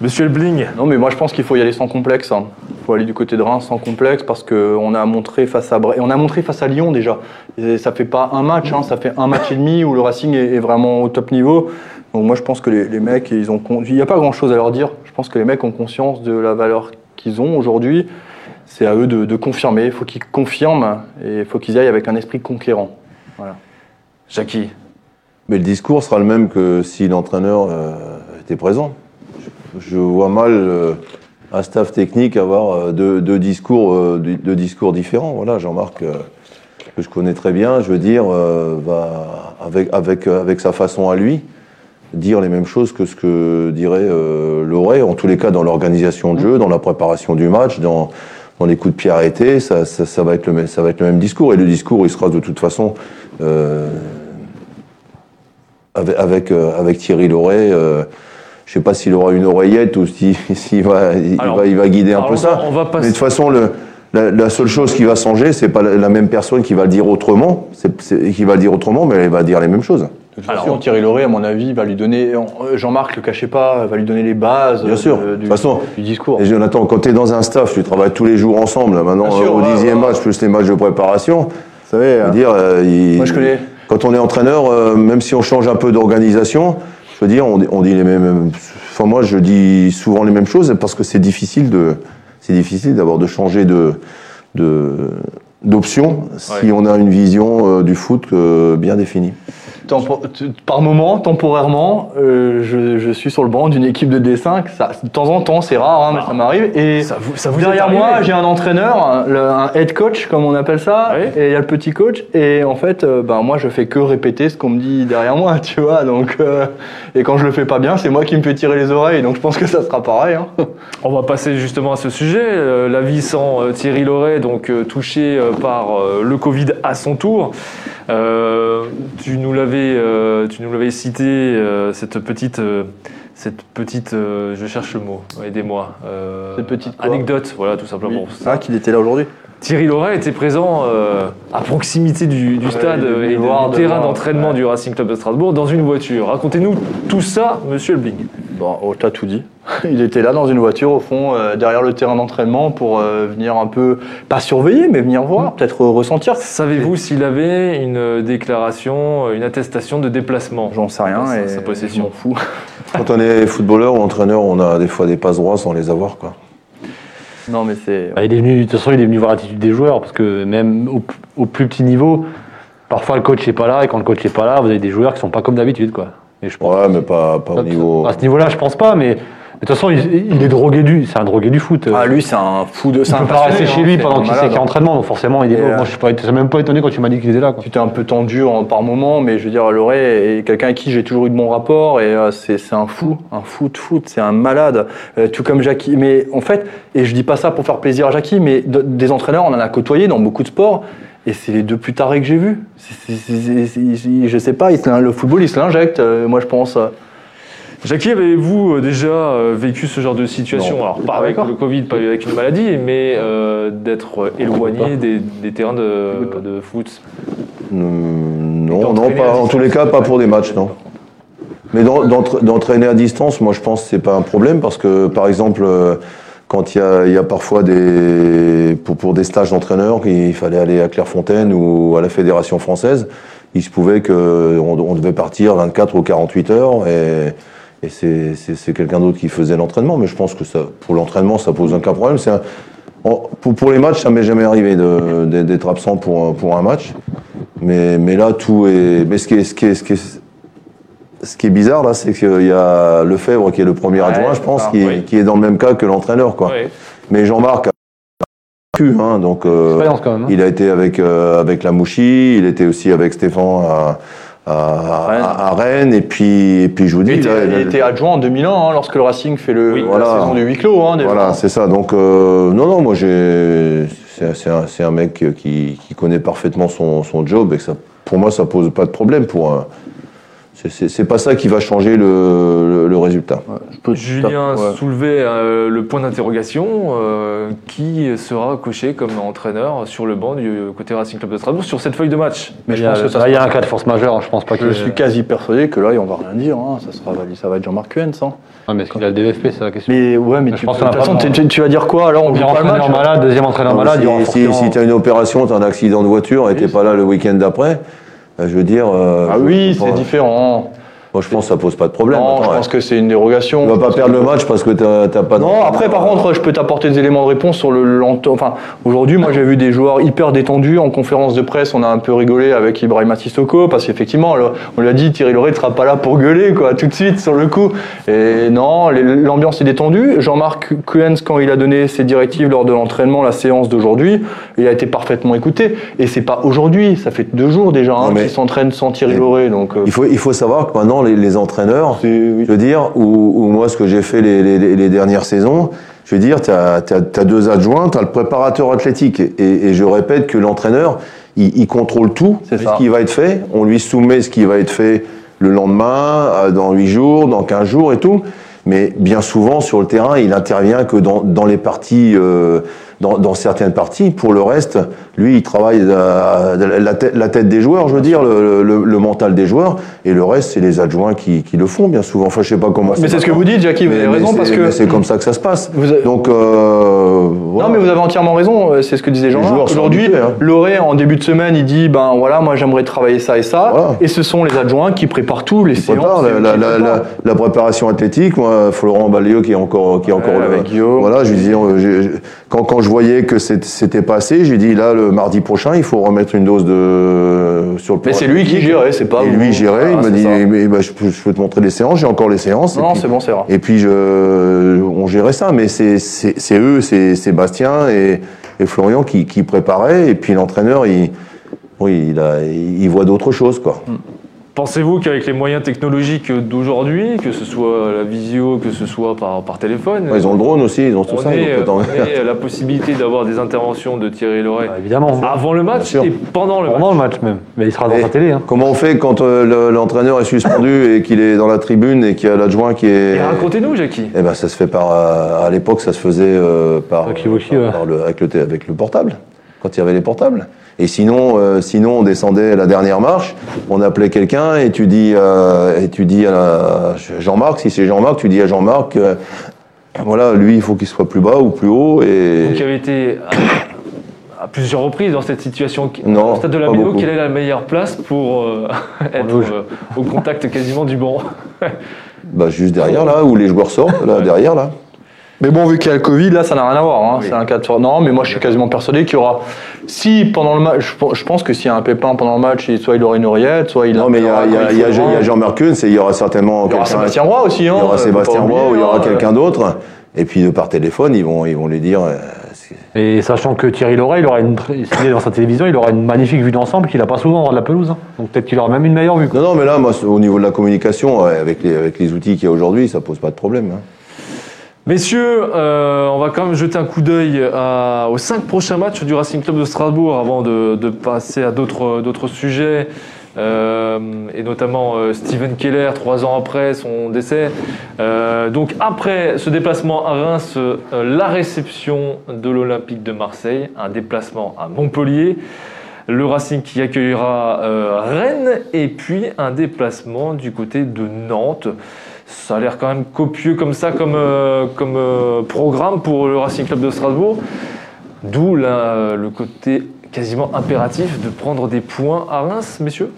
Monsieur Ebling, Non, mais moi je pense qu'il faut y aller sans complexe. hein. Il faut aller du côté de Reims sans complexe parce qu'on a montré face à on a montré face à Lyon déjà. Et ça fait pas un match, hein, ça fait un match et demi où le Racing est, est vraiment au top niveau. Donc moi je pense que les, les mecs, ils ont, il n'y a pas grand chose à leur dire. Je pense que les mecs ont conscience de la valeur qu'ils ont aujourd'hui. C'est à eux de, confirmer. Il faut qu'ils confirment et il faut qu'ils aillent avec un esprit conquérant. Jackie, Mais le discours sera le même que si l'entraîneur euh, était présent. Je, vois mal euh, un staff technique avoir euh, deux, discours, différents. Voilà, Jean-Marc, que je connais très bien, je veux dire, euh, avec sa façon à lui dire les mêmes choses que ce que dirait euh, Loret, en tous les cas dans l'organisation de jeu, dans la préparation du match, dans, dans les coups de pied arrêtés, ça, ça, ça va être le même, ça va être le même discours. Et le discours, il sera de toute façon euh, avec, avec, euh, avec Thierry Loret. Euh, je sais pas s'il aura une oreillette ou s'il (laughs) s'il va, il Alors, va, il va guider un peu on ça. on va Mais de toute façon, le, la, la seule chose qui va changer, c'est pas la, la même personne qui va le dire autrement, c'est c'est- qui va le dire autrement, mais elle va dire les mêmes choses. De toute Alors- façon, Thierry Loret, à mon avis, va lui donner. euh, Jean-Marc, le cachez pas, va lui donner les bases Bien sûr. euh, De du, toute façon, du discours. Et Jonathan, quand tu es dans un staff, tu travailles tous les jours ensemble. là, Maintenant, Bien sûr, euh, au ouais, dixième ouais, match, plus les matchs de préparation, Vous savez, hein. dire, euh, il- Moi, je connais. quand on est entraîneur, euh, même si on change un peu d'organisation, je veux dire, on, dit- on dit les mêmes. Enfin, moi, je dis souvent les mêmes choses parce que c'est difficile de, c'est difficile d'avoir de changer de, de d'options si Ouais. on a une vision euh, du foot euh, bien définie. Tempo- par moment, temporairement, euh, je, je suis sur le banc d'une équipe de D5. Ça, de temps en temps, c'est rare, hein, mais ça m'arrive. Et ça vous, ça vous est derrière moi, j'ai un entraîneur, un, le- un head coach, comme on appelle ça, Ouais. et il y a le petit coach. Et en fait, euh, ben, moi, je fais que répéter ce qu'on me dit derrière moi, (laughs) tu vois. Donc, euh, et quand je le fais pas bien, c'est moi qui me fais tirer les oreilles. Donc, je pense que ça sera pareil. Hein. (laughs) On va passer justement à ce sujet. La vie sans Thierry Loret, donc touché par le Covid à son tour. Tu nous l'avais, euh, tu nous l'avais cité euh, cette petite, euh, cette petite, je cherche le mot. Aidez-moi. Cette petite quoi anecdote, voilà, tout simplement. Ah, qu'il était là aujourd'hui. Thierry Loret était présent euh, à proximité du, du stade et du terrain d'entraînement ouais. du Racing Club de Strasbourg dans une voiture. Racontez-nous tout ça, Monsieur Elbling. Bon, oh, t'as tout dit. (laughs) Il était là dans une voiture au fond, euh, derrière le terrain d'entraînement pour euh, venir un peu, pas surveiller, mais venir voir, peut-être euh, ressentir. Savez-vous s'il avait une déclaration, une attestation de déplacement? J'en sais rien Sa- et sa possession. je m'en fous. Quand on est footballeur ou entraîneur, on a des fois des passes droits sans les avoir, quoi. Non, mais c'est. Bah, il est venu, de toute façon, il est venu voir l'attitude des joueurs parce que même au, au plus petit niveau, parfois le coach n'est pas là et quand le coach n'est pas là, vous avez des joueurs qui sont pas comme d'habitude, quoi. Et je pense Ouais, mais pas, pas au niveau. à ce niveau-là, je pense pas, mais de toute façon, il, il est drogué du, c'est un drogué du foot. Ah, lui, c'est un fou de. il peut pas rester chez hein, lui pendant qu'il sait qu'il est entraînement, donc forcément, il est. Euh, moi, je suis pas, même pas étonné quand tu m'as dit qu'il était là. Quoi. Tu t'es un peu tendu en- par moment, mais je veux dire, Loret est quelqu'un avec qui j'ai toujours eu de bons rapports et euh, c'est un fou, un fou de foot, c'est un malade, Euh, tout comme Jackie. Mais en fait, et je dis pas ça pour faire plaisir à Jackie, mais de- des entraîneurs, on en a côtoyé dans beaucoup de sports. Et c'est les deux plus tarés que j'ai vus. Je sais pas, il se le football, il se l'injecte, euh, moi je pense. Jackie, avez-vous euh, déjà euh, vécu ce genre de situation Non. Alors, pas avec le Covid, pas avec une maladie, mais euh, d'être éloigné des, des terrains de, de foot. Non, non, pas, en tous les cas, pas pour des matchs, non. Mais d'en- d'entra- d'entraîner à distance, moi je pense que c'est pas un problème parce que par exemple, quand il y a, il y a parfois des pour, pour des stages d'entraîneurs, il fallait aller à Clairefontaine ou à la Fédération française, il se pouvait que on, on devait partir 24 ou 48 heures et, et c'est c'est- c'est quelqu'un d'autre qui faisait l'entraînement. Mais je pense que ça, pour l'entraînement, ça pose aucun problème. C'est un- pour, pour les matchs, ça m'est jamais arrivé d'être absent pour, un- pour un match. Mais, mais là, tout est. Mais ce qui est, ce qui est, ce qui est, ce qui est bizarre, là, c'est qu'il y a Lefebvre, qui est le premier Ouais, adjoint, je pense, qui, est, oui. qui est dans le même cas que l'entraîneur. quoi. Ouais. Mais Jean-Marc a vécu. Hein, donc, euh, Expérience quand même. hein. il a été avec, euh, avec la Mouchi, il était aussi avec Stéphane à, à, Rennes. à- à Rennes. Et puis, et puis je vous dis, Il était, il était adjoint en 2001 hein, lorsque le Racing fait le, Oui, la voilà. saison du huis clos. Hein. Voilà, c'est ça. Donc, euh, non, non, moi, j'ai, c'est, un, un mec qui, qui connaît parfaitement son, son job et que ça, pour moi, ça pose pas de problème. Pour, un- c'est, pas ça qui va changer le, le, le résultat. Ouais, je peux- Julien ouais. soulevait euh, le point d'interrogation euh, qui sera coché comme entraîneur sur le banc du côté Racing Club de Strasbourg sur cette feuille de match. Mais je y a, pense que ça là, il y a un cas de force majeure. hein, Je pense pas que. Je suis quasi persuadé que là, on va rien dire. hein, Ça, sera, ça va être Jean-Marc Cuens. Hein. Ah, mais est-ce qu'il a le DVFP, c'est la question. Mais ouais, mais tu, pense de qu'on a toute pas façon, besoin. tu, tu vas dire quoi Alors, on joue pas le match entraîneur malade, deuxième entraîneur malade, si si, forcément- tu as une opération, tu as un accident de voiture et tu pas là le week-end d'après, je veux dire. euh, Ah oui, c'est différent. Moi, je pense que ça pose pas de problème. Non, Attends, je ouais. pense que c'est une dérogation. Tu vas pas perdre le match parce que t'as pas. de- Non, après, par contre, je peux t'apporter des éléments de réponse sur le lent. Enfin, aujourd'hui, moi, j'ai vu des joueurs hyper détendus en conférence de presse. On a un peu rigolé avec Ibrahima Sissoko parce qu'effectivement, on lui a dit Thierry Loret ne sera pas là pour gueuler, quoi, tout de suite sur le coup. Et non, l'ambiance est détendue. Jean-Marc Kuhns, quand il a donné ses directives lors de l'entraînement, la séance d'aujourd'hui, il a été parfaitement écouté. Et c'est pas aujourd'hui, ça fait deux jours déjà hein, qu'il s'entraîne sans Thierry Loret. Donc, euh, Il faut, il faut savoir que maintenant, les, les entraîneurs, oui. je veux dire, ou, moi, ce que j'ai fait les, les- les dernières saisons, je veux dire, tu as, deux adjoints, tu as le préparateur athlétique. Et, et je répète que l'entraîneur, il, il contrôle tout, ce ça. qui va être fait. On lui soumet ce qui va être fait le lendemain, euh, dans 8 jours, dans 15 jours et tout. Mais bien souvent, sur le terrain, il intervient que dans, dans les parties, euh, dans, dans certaines parties. Pour le reste, lui, il travaille euh, la, tête, la tête des joueurs, je veux dire, le, le- le mental des joueurs. Et le reste, c'est les adjoints qui, qui le font, bien souvent. Enfin, je sais pas comment Mais c'est ce que vous dites, Jackie, vous mais- avez raison, parce que. c'est comme ça que ça se passe. Vous avez- Donc, euh, voilà. Non, mais vous avez entièrement raison, euh, c'est ce que disait sont Aujourd'hui, hein. Loré, en début de semaine, il dit ben voilà, moi j'aimerais travailler ça et ça. Voilà. Et ce sont les adjoints qui préparent tout, les séances. prépare la, la, la, la- la préparation athlétique, moi, Florent Baléo qui est encore, qui est encore avec Guillaume. Voilà, je lui disais, euh, quand, quand je voyais que c'était pas assez, j'ai dit là, le mardi prochain, il faut remettre une dose de sur le plan Mais c'est lui qui gérait, c'est pas Et lui gérait, il Voilà, m'a dit, mais, bah, je, peux, je peux te montrer les séances, j'ai encore les séances. Non, c'est bon, c'est rare. Et puis je, on gérait ça, mais c'est eux, c'est Sébastien et, et Florian qui, qui préparaient, et puis l'entraîneur, il, oui, il, a- il voit d'autres choses, quoi. Pensez-vous qu'avec les moyens technologiques d'aujourd'hui, que ce soit la visio, que ce soit par, par téléphone, Ouais, ils ont le drone aussi, ils ont tout on, ça. ils ait, ont peut-être en- on la possibilité d'avoir des interventions de Thierry Loret Bah, évidemment. avant le match et pendant le match. Pendant le match même. Mais il sera dans Et sa télé. Hein. Comment on fait quand euh, le- l'entraîneur est suspendu et qu'il est dans la tribune et qu'il y a l'adjoint qui est. Et racontez-nous, Jackie. Eh ben, ça se fait par. euh, À l'époque, ça se faisait euh, par, par- ouais. par le, avec, le, té- avec le portable, quand il y avait les portables. Et sinon, euh, sinon, on descendait la dernière marche, on appelait quelqu'un et tu dis, euh, et tu dis à Jean-Marc, si c'est Jean-Marc, tu dis à Jean-Marc, euh, voilà, lui, il faut qu'il soit plus bas ou plus haut. Et Vous qui avez été à, à plusieurs reprises dans cette situation, Non, au stade de la beaucoup. quelle est la meilleure place pour (laughs) être au contact quasiment du banc? Bah, juste derrière là, où les joueurs sortent, là, derrière là. Mais bon, vu qu'il y a le Covid, là, ça n'a rien à voir. hein. C'est un cas de Non, mais moi, je suis quasiment persuadé qu'il y aura. Si pendant le match, je pe- je pense que s'il y a un pépin pendant le match, soit il aura une oreillette, soit il Non, mais il y a, y a- y a- a Jean-Marc Kuhn, et il y aura certainement Il y aura Sébastien Roy aussi. Hein, Il y aura Sébastien Roy ou il y aura hein. quelqu'un d'autre. Et puis de par téléphone, ils vont, ils vont lui dire. euh, Et sachant que Thierry Loret, il aura une, est dans sa télévision, il aura une magnifique vue d'ensemble qu'il n'a pas souvent dans la pelouse. hein. Donc peut-être qu'il aura même une meilleure vue. quoi. Non, non, mais là, moi, au niveau de la communication, avec les, avec les outils qu'il y a aujourd'hui, ça pose pas de problème. hein. Messieurs, euh, on va quand même jeter un coup d'œil à- aux cinq prochains matchs du Racing Club de Strasbourg avant de, passer à d'autres sujets. euh, et notamment euh, Steven Keller, trois ans après son décès. Euh, donc après ce déplacement à Reims, euh, la réception de l'Olympique de Marseille, un déplacement à Montpellier, le Racing qui accueillera euh, Rennes, et puis un déplacement du côté de Nantes. Ça a l'air quand même copieux comme ça, comme, euh, comme euh, programme pour le Racing Club de Strasbourg. D'où la- le côté quasiment impératif de prendre des points à Reims, messieurs.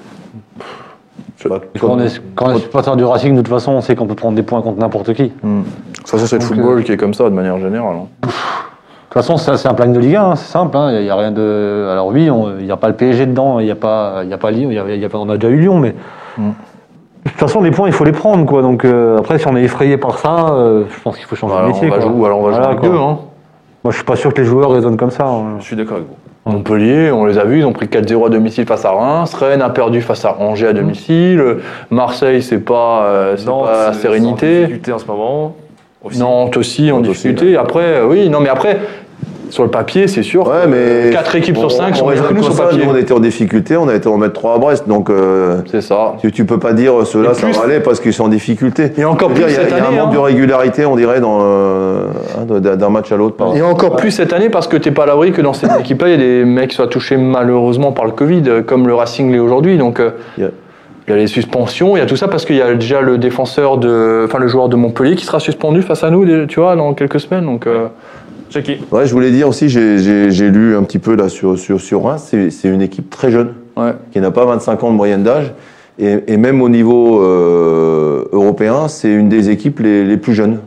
Bah, Quand on est, quand on est supporter du Racing, de toute façon, on sait qu'on peut prendre des points contre n'importe qui. De Hmm. Ça, c'est le football qui est comme ça de manière générale. hein. toute façon, c'est un plan de Ligue 1, hein, c'est simple. hein, Il n'y a, rien de. Alors oui, on- il n'y a pas le PSG dedans, il n'y a pas, il y a pas Lyon, il y a, il y a pas, on a déjà eu Lyon, mais Mm. De toute façon, les points, il faut les prendre, quoi. Donc euh, après, si on est effrayé par ça, euh, je pense qu'il faut changer Alors, de métier. on va quoi. jouer, alors on va Voilà, jouer avec quoi. deux. Hein. Moi, je suis pas sûr que les joueurs raisonnent comme ça. hein. Je suis d'accord avec vous. Montpellier, on les a vus, ils ont pris 4-0 à domicile face à Reims. Rennes a perdu face à Angers à domicile. Marseille, c'est pas, euh, c'est Nantes, pas la c'est en sérénité. difficulté en ce moment. Aussi. Nantes aussi en Nantes aussi, difficulté. Après, euh, oui, non, mais après, sur le papier, c'est sûr. Ouais, mais. 4 équipes sur on- 5 on sont meilleures que nous sur ça, papier. Nous, on était en difficulté, on a été en mettre 3 à Brest. Donc, euh, C'est ça. tu, tu peux pas dire euh, ceux-là, ça aller parce qu'ils sont en difficulté. Et encore plus dire, il y a- cette il y a, année. un manque hein. de régularité, on dirait, dans, euh, hein, d'un match à l'autre. Et encore plus cette année parce que t'es pas à l'abri que dans cette équipe-là, il y a des mecs qui soient touchés malheureusement par le Covid, euh, comme le Racing l'est aujourd'hui. Donc euh, Il y a- il y a les suspensions, il y a tout ça parce qu'il y a déjà le défenseur de, enfin le joueur de Montpellier qui sera suspendu face à nous, tu vois, dans quelques semaines. Donc euh, Jackie. Ouais, je voulais dire aussi, j'ai- lu un petit peu là sur, sur, sur Reims, c'est c'est une équipe très jeune, ouais. qui n'a pas 25 ans de moyenne d'âge. Et, et même au niveau euh, européen, c'est une des équipes les, les plus jeunes.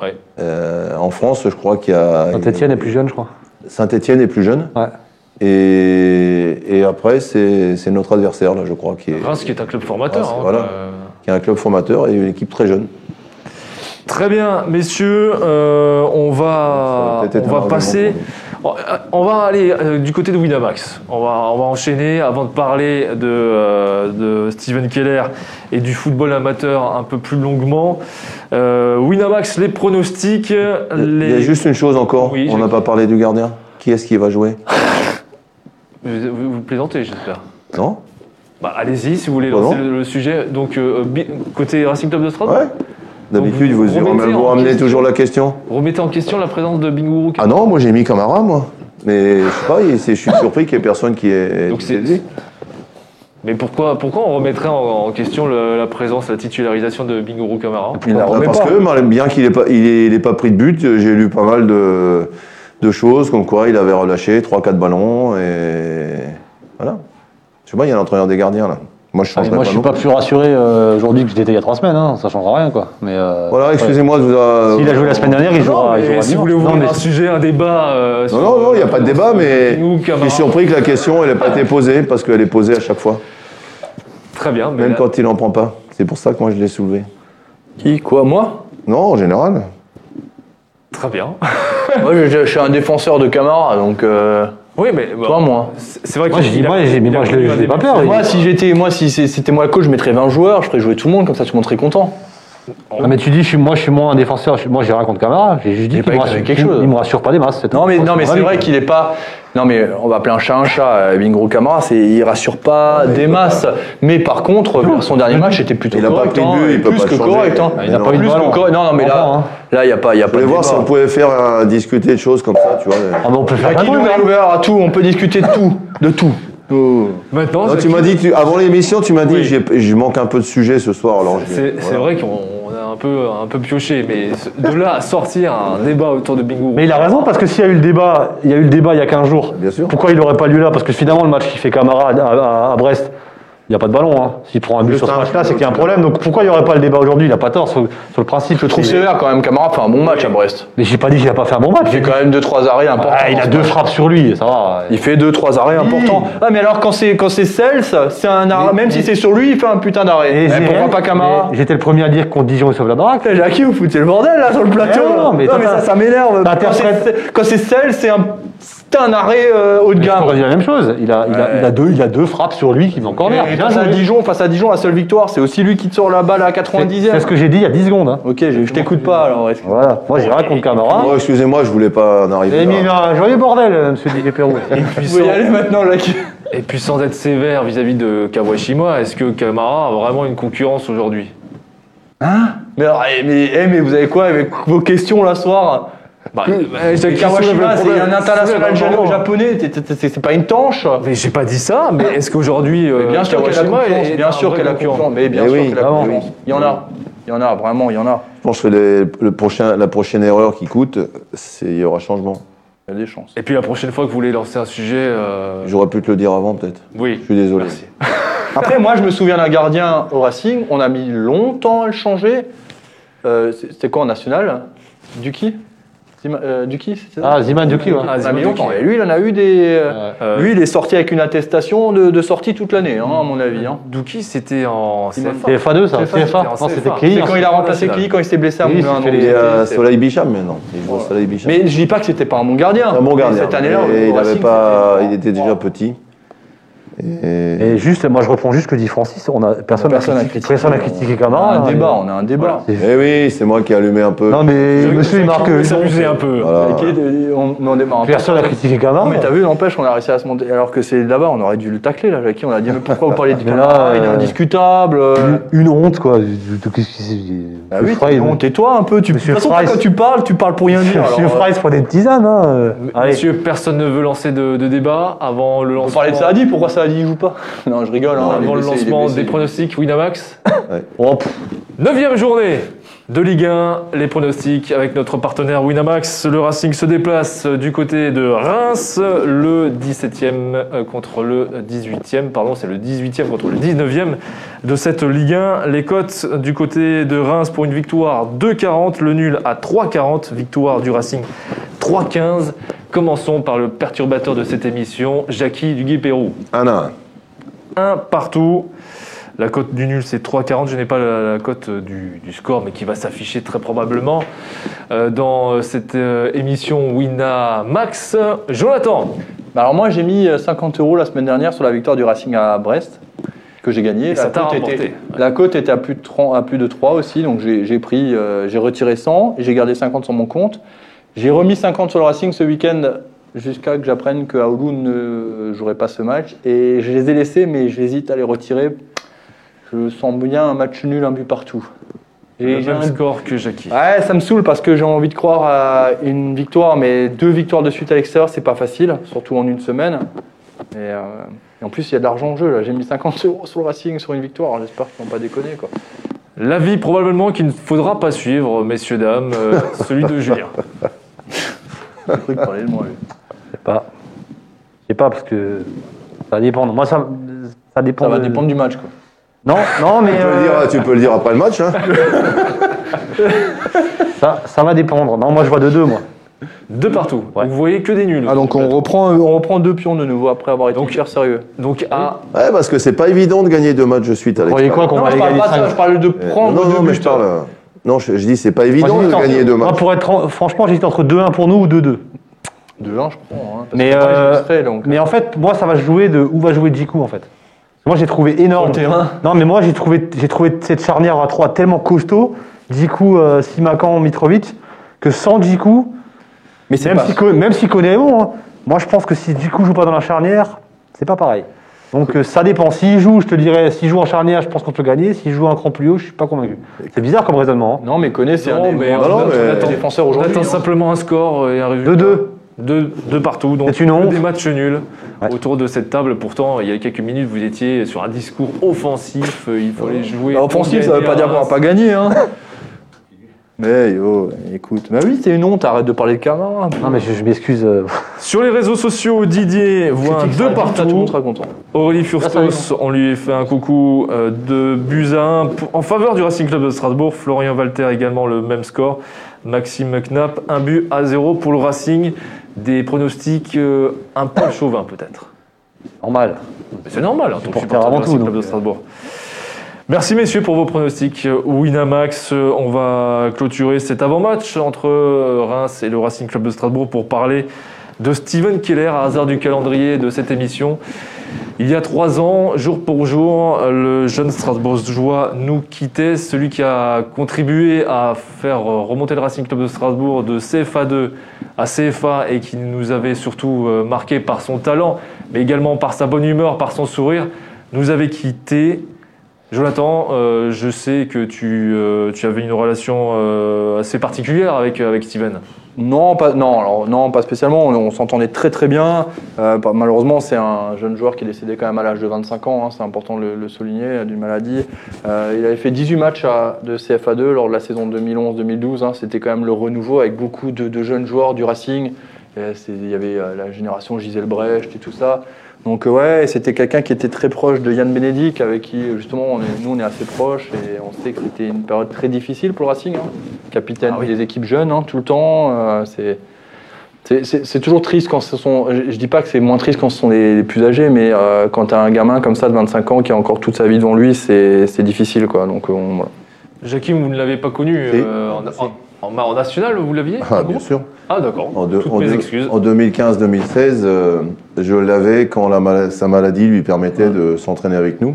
Ouais. Euh, en France, je crois qu'il y a. Saint-Etienne est plus jeune, je crois. Saint-Etienne est plus jeune. Ouais. Et, et après, c'est c'est notre adversaire, là, je crois, qui est, Reims qui est un club formateur. Hein, voilà. euh, qui est un club formateur et une équipe très jeune. Très bien, messieurs, euh, on va, on va passer. pour On va aller euh, du côté de Winamax. On va, on va enchaîner avant de parler de, euh, de Steven Keller et du football amateur un peu plus longuement. Euh, Winamax, les pronostics. Il y a- Les... Il y a juste une chose encore, Oui, on n'a pas parlé du gardien. Qui est-ce qui va jouer? Vous, vous- vous plaisantez, j'espère. Non? Bah, Allez-y, si vous voulez Pardon lancer le, le sujet. Donc, euh, côté Racing Club de Strasbourg, Ouais D'habitude, vous vous, remettez ramenez question. toujours la question. remettez en question la présence de Bingourou. Ah non, moi j'ai mis Camara, moi. Mais je sais pas, je suis surpris qu'il n'y ait personne qui ait. Donc c'est-. Mais pourquoi, pourquoi on remettrait en, en question le- la présence, la titularisation de Bah, remet Parce pas. que, bien qu'il n'ait pas, il ait pas pris de but, j'ai lu pas mal de, de choses, comme quoi il avait relâché 3-4 ballons, et voilà. Je sais pas, il y a l'entraîneur des gardiens, là. Moi, je Ah, mais changerais moi, pas. je suis non pas plus. rassuré euh, aujourd'hui que j'étais il y a trois semaines. Hein. Ça changera rien, quoi. Mais euh, Voilà, excusez-moi de vous avoir- S'il a joué la semaine dernière, il jouera. il Mais jouera si vous voulez Non, ouvrir mais un sujet, un débat. euh, Non, sur- non, non, il n'y a pas de débat, mais je suis surpris que la question n'ait pas été posée, parce qu'elle est posée à chaque fois, Très bien. Mais même là- quand il n'en prend pas. C'est pour ça que moi je l'ai soulevé. Qui Quoi Moi? Non, en général. Très bien. (laughs) Moi, je, je suis un défenseur de Camara, donc euh, Oui, mais bon, toi, moi. c'est vrai Moi, j'ai dit- il a- moi, j'ai- mais moi, je je l'ai pas peur. Moi, si j'étais, moi, si c'était moi le coach, je mettrais 20 joueurs, je ferais jouer tout le monde, comme ça tout le monde serait content. Ah, mais tu dis, je suis, moi, je suis moins un défenseur. je moi, j'ai rien contre Camara. J'ai juste dit Il qu'il me rassure, quelque chose. il me rassure pas des masses. Non mais, non, mais c'est vrai qu'il est pas. Non mais on va appeler un chat un chat. euh, Bingo Camara, c'est il rassure pas des masses. Mais par contre, son dernier match était plutôt Il a pas correct. pris de hein, but, il peut plus pas que changer. correct. hein. Il a non, pas eu de plus correct. Non non mais là, hein. là il y a pas, il y a Je pas. voir si on pouvait faire un- discuter de choses comme ça, tu vois. Ah, mais on peut faire hein. ouvert à tout. On peut discuter de tout, de tout. Maintenant, Non, c'est- tu m'as dit, tu- avant l'émission, tu m'as dit, Oui. j'ai- je manque un peu de sujet ce soir. C'est voilà. vrai qu'on un peu, un peu pioché, mais de là à sortir un débat autour de Bingourou. Mais il a raison parce que s'il y a eu le débat, il y a eu le débat il y a 15 jours. Bien sûr. Pourquoi il n'aurait pas lieu là? Parce que finalement, le match qui fait Camara à, à- à Brest, il n'y a pas de ballon. Hein. S'il prend un but sur ce match-là, c'est qu'il y a un problème. Donc pourquoi il n'y aurait pas le débat aujourd'hui? Il n'a pas tort sur, sur le principe. Je trouve sévère quand même. Camara fait un bon match à Brest. Mais j'ai pas dit qu'il n'a pas fait un bon match. Il fait quand même deux trois arrêts importants. Ah, il a deux frappes sur lui, ça va. Il fait deux trois arrêts importants. Ah mais alors quand c'est quand c'est Cels, c'est un arrêt. Mais- Même si c'est sur lui, il fait un putain d'arrêt. Et Eh, pourquoi pas Camara mais J'étais le premier à dire qu'on Dijon sauve la baraque. Putain, Jackie, vous foutez le bordel là sur le plateau. Eh non, mais ça, t'as- ça m'énerve. Quand c'est- Cels, c'est un, c'est un arrêt euh, haut de Mais gamme. on dit la même chose. Il a, il, a, Ouais. il, a deux, il a deux frappes sur lui qui vont encore Face à joué. Dijon, face à Dijon, la seule victoire, c'est aussi lui qui te sort la balle à C'est 90e. c'est ce que j'ai dit il y a 10 secondes. hein. Ok, je, je t'écoute pas alors. Voilà. Moi, j'ai rien contre Camara. Oh, excusez-moi, je voulais pas en Vous arriver avez mis là. un joyeux bordel, euh, monsieur Didier Perrault. (laughs) Vous puis, pouvez y sans, aller maintenant, Jackie. (laughs) et puis sans être sévère vis-à-vis de Kawashima, est-ce que Kamara a vraiment une concurrence aujourd'hui? Mais, alors, eh, mais, eh, mais vous avez quoi avec vos questions là soir? Bah, bah, Kawashima, le c'est un international japonais, c'est pas une tanche. Mais j'ai pas dit ça, mais est-ce qu'aujourd'hui, euh, Bien sûr qu'elle a concurrence, bien sûr vrai qu'elle a concurrent concurrence, mais bien Eh sûr oui, qu'elle a concurrence. Il y en a, il y en a, vraiment, il y en a. Je pense que les- le prochain, la prochaine erreur qui coûte, c'est il y aura changement. Il y a des chances. Et puis la prochaine fois que vous voulez lancer un sujet, euh, J'aurais pu te le dire avant, peut-être. oui. Je suis désolé. Merci. (laughs) Après, moi, je me souviens d'un gardien au Racing, on a mis longtemps à le changer. Euh, C'était quoi en national Duki Zima- euh, Duki, c'est ça Ah, Ziman Duki, ouais. Ah, Ah, Zima mais Duki. longtemps. Et lui, il en a eu des. euh, Ouais. Euh, Lui, il est sorti avec une attestation de, de sortie toute l'année, hein, à mon avis. hein. Douki, c'était en Il m'a CFA. CFA2, ça CFA, CFA c'était en Non, c'était CFA. Kili. C'est quand il a remplacé qui Quand il s'est blessé à Moulin. c'était donc, les, euh, Soleil Bicham, mais non. Il joue au Soleil Bicham. Mais je dis pas que c'était pas un bon gardien. un bon gardien. Cette année-là, il il était déjà petit. Et, Et juste, moi je reprends juste ce que dit Francis, on a, personne n'a critiqué, critiqué. personne n'a critiqué On Camara. a un hein, débat, et- on a un débat. Eh oui, c'est moi qui ai allumé un peu. Non mais Je- monsieur il marque. une s'amuser un peu. Voilà. On, on démarre. Personne n'a critiqué Camara. Mais t'as vu, n'empêche, on a réussi à se monter. Alors que c'est là-bas, on aurait dû le tacler, là, Jackie. On a dit, mais pourquoi vous parlez de Camara Il est euh, indiscutable. Une, une honte quoi. qu'est-ce qui Bah Monsieur oui, Fry, bon, tais-toi un peu. Tu... De toute Monsieur façon, Fry, quand tu parles, tu parles pour rien dire. Monsieur alors, euh, Fry se prenait des tisanes. Hein. Messieurs, personne ne veut lancer de, débat avant le On lancement. parlait de Saadi, pourquoi Saadi joue pas? Non, je rigole. hein, il est Avant le blessé, il est lancement blessé. des pronostics Winamax. Oh, pff, Neuvième journée de Ligue 1, les pronostics avec notre partenaire Winamax. Le Racing se déplace du côté de Reims, le 17e euh, contre le 18e, pardon, c'est le 18e contre le 19e de cette Ligue 1. Les cotes du côté de Reims pour une victoire 2,40, le nul à 3,40, victoire du Racing 3,15. Commençons par le perturbateur de cette émission, Jackie Duguay-Pérou. Un à un. Un partout. La cote du nul, c'est 3,40. Je n'ai pas la, la cote du, du score, mais qui va s'afficher très probablement euh, dans euh, cette euh, émission Winamax. Jonathan, Bah alors moi j'ai mis euh, 50 euros la semaine dernière sur la victoire du Racing à Brest que j'ai gagné. Et La cote était, la cote était à plus de 3, à plus de 3 aussi, donc j'ai j'ai pris, euh, j'ai retiré 100 et j'ai gardé 50 sur mon compte. J'ai remis 50 sur le Racing ce week-end jusqu'à que j'apprenne que Aoulou ne jouerait pas ce match et je les ai laissés mais j'hésite à les retirer. Je sens bien un match nul, un but partout. le Et j'ai même un score que Jackie. Ouais, ça me saoule parce que j'ai envie de croire à une victoire, mais deux victoires de suite à l'extérieur, c'est pas facile, surtout en une semaine. Et, euh, et en plus, il y a de l'argent en jeu. Là, j'ai mis 50 euros sur le Racing sur une victoire. J'espère qu'ils vont pas déconner, quoi. L'avis probablement qu'il ne faudra pas suivre, messieurs, dames, euh, celui de Julien. J'ai cru de moi. lui. je sais pas. Je sais pas parce que ça dépend. Moi ça, ça dépend. Ça va de- dépendre du match, quoi. Non, non mais Tu peux, le euh, dire, tu peux le dire après le match. Hein. ça, ça va dépendre. Non, moi je vois de deux moi. Deux partout. Ouais. Vous voyez que des nuls. Ah, donc on reprend, on reprend deux pions de nouveau après avoir été Donc- hyper sérieux. Donc à Ouais, parce que c'est pas évident de gagner deux matchs de suite à Vous croyez quoi qu'on va je les parle gagner pas ça, je parle de Euh, prendre non, deux non, mais buts. je parle. euh, Non, je, je dis c'est pas Moi, évident j'hésite de entre- gagner deux moi, matchs. pour être franchement, j'hésite entre 2-1 pour nous ou 2-2. De 1, je prends. Hein, parce Mais, que moi, euh, donc. Mais en fait, moi, ça va jouer de où va jouer Djikou en fait. Moi, j'ai trouvé énorme. terrain. Non, mais moi, j'ai trouvé, j'ai trouvé cette charnière à 3 tellement costaud, Djikou, euh, Simakan, Mitrovic, que sans Djikou, Mais c'est même pas. si même si est bon, hein, moi, je pense que si Djikou joue pas dans la charnière, c'est pas pareil. Donc euh, ça dépend. S'il joue, je te dirais, s'il joue en charnière, je pense qu'on peut gagner. S'il joue un cran plus haut, je suis pas convaincu. C'est bizarre comme raisonnement. hein. Non, mais connaît, c'est un des mais on attend- défenseurs aujourd'hui. attend hein. simplement un score et un résultat. 2-2. Deux, deux partout, donc C'est une que honte. des matchs nuls Ouais. autour de cette table. Pourtant, il y a quelques minutes, vous étiez sur un discours offensif. euh, Il fallait jouer. Bah, offensif, ça veut pas dire qu'on va pas gagner. Hein. Mais yo, écoute. Bah oui, c'est une honte, arrête de parler de Camara. Non, mais je, je m'excuse. euh, Sur les réseaux sociaux, Didier voit un deux ça, tout le monde partout. sera content. Aurélie Furstos, on lui fait un coucou euh, de buts à 1 pour- en faveur du Racing Club de Strasbourg. Florian Walter également le même score. Maxime Knapp, un but à 0 pour le Racing. Des pronostics euh, un peu (coughs) chauvin peut-être. normal. Mais c'est normal, en tant que Supporter supporter avant du Racing tout, Club de donc, euh. Strasbourg. Merci messieurs pour vos pronostics. Winamax, euh, on va clôturer cet avant-match entre euh, Reims et le Racing Club de Strasbourg pour parler de Steven Keller, à hasard du calendrier de cette émission. Il y a trois ans, jour pour jour, le jeune Strasbourgeois nous quittait, celui qui a contribué à faire remonter le Racing Club de Strasbourg de CFA2 à CFA et qui nous avait surtout euh, marqué par son talent, mais également par sa bonne humeur, par son sourire, nous avait quitté. Jonathan, euh, je sais que tu, euh, avais une relation assez particulière avec, avec Steven. Non, pas, non, non, pas spécialement. On, s'entendait très très bien. Euh, pas- malheureusement, c'est un jeune joueur qui est décédé quand même à l'âge de 25 ans. hein, c'est important de le, souligner, euh, d'une maladie. Euh, il avait fait 18 matchs de CFA2 lors de la saison 2011-2012. hein. C'était quand même le renouveau avec beaucoup de, de jeunes joueurs du Racing. Il y avait la génération Gisèle Brecht et tout ça. Donc euh, ouais, c'était quelqu'un qui était très proche de Yann Bénédicte, avec qui justement on est- nous on est assez proches et on sait que c'était une période très difficile pour le Racing. hein. Capitaine Ah oui. des équipes jeunes hein, tout le temps. euh, c'est c'est- toujours triste quand ce sont. Je, je dis pas que c'est moins triste quand ce sont les, les plus âgés, mais euh, quand tu as un gamin comme ça de 25 ans qui a encore toute sa vie devant lui, c'est difficile quoi. Donc euh, on- voilà. Vous ne l'avez pas connu euh, en- en- en national, vous l'aviez Ah, en bien sûr. Ah, d'accord. En, mes excuses. en 2015-2016, euh, je l'avais quand la mal- sa maladie lui permettait de s'entraîner avec nous.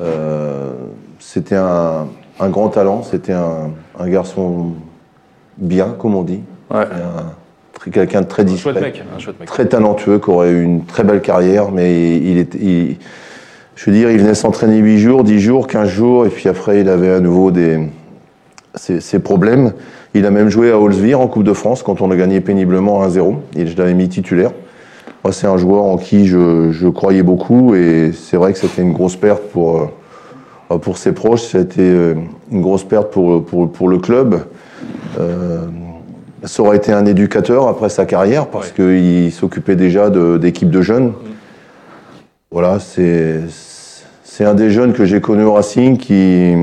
Euh, c'était un, un grand talent, c'était un, un garçon bien, comme on dit. Ouais. Un- Quelqu'un de très Un discret, chouette mec. Un chouette mec. très talentueux, qui aurait eu une très belle carrière, mais il était. il- je veux dire, il venait s'entraîner 8 jours, 10 jours, 15 jours, et puis après, il avait à nouveau des, ses, ses problèmes. Il a même joué à Holzvir en Coupe de France quand on a gagné péniblement 1-0. Et je l'avais mis titulaire. Moi, c'est un joueur en qui je, je croyais beaucoup et c'est vrai que c'était une grosse perte pour, euh, pour ses proches. C'était euh, une grosse perte pour, pour, pour le club. Euh, ça aurait été un éducateur après sa carrière parce qu'il s'occupait déjà d'équipes de, jeunes. Voilà, c'est c'est un des jeunes que j'ai connu au Racing qui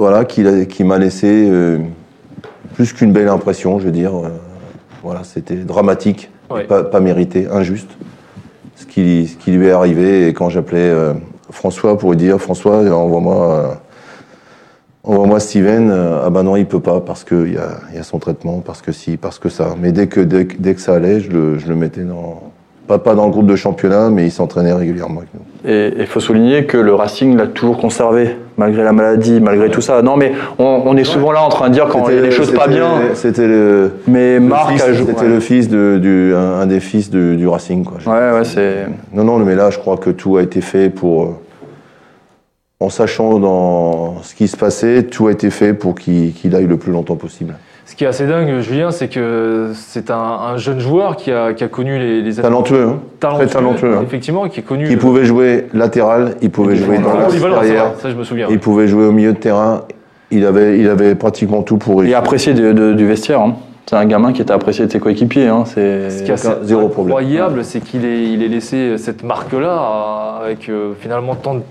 voilà qui, m'a laissé euh, plus qu'une belle impression, je veux dire. Euh, voilà, c'était dramatique, Ouais. pas, pas mérité, injuste. Ce qui, ce qui lui est arrivé et quand j'appelais euh, François pour lui dire François, envoie-moi euh, envoie-moi Steven. Ah bah non, il peut pas parce qu'il y a, il y a son traitement, parce que si, parce que ça. Mais dès que, dès, que- dès que ça allait, je le, je le mettais dans. Pas, pas dans le groupe de championnat, mais il s'entraînait régulièrement avec nous. Et il faut souligner que le Racing l'a toujours conservé, malgré la maladie, malgré tout ça. Non, mais on, on est souvent là en train de dire quand il y a des choses pas bien. C'était le. Mais le Marc fils- a joué. C'était le fils de, du, un, un des fils de- du Racing, quoi. Ouais, ouais, c'est. Non, non, mais là, je crois que tout a été fait pour. En sachant dans ce qui se passait, tout a été fait pour qu'il qu'il aille le plus longtemps possible. Ce qui est assez dingue, Julien, c'est que c'est un, un jeune joueur qui a, qui a connu les, les Talentueux, hein talentueux, très talentueux, hein. effectivement, qui est connu. Il pouvait jouer latéral, il pouvait jouer dans derrière, vrai, ça je me souviens. il pouvait jouer au milieu de terrain. Il avait, il avait pratiquement tout pour Il apprécié de- de- du vestiaire. hein. C'est un gamin qui était apprécié de ses coéquipiers. Hein. C'est. Ce qui est assez zéro problème. incroyable, c'est qu'il ait, il ait laissé cette marque-là avec euh, finalement tant de-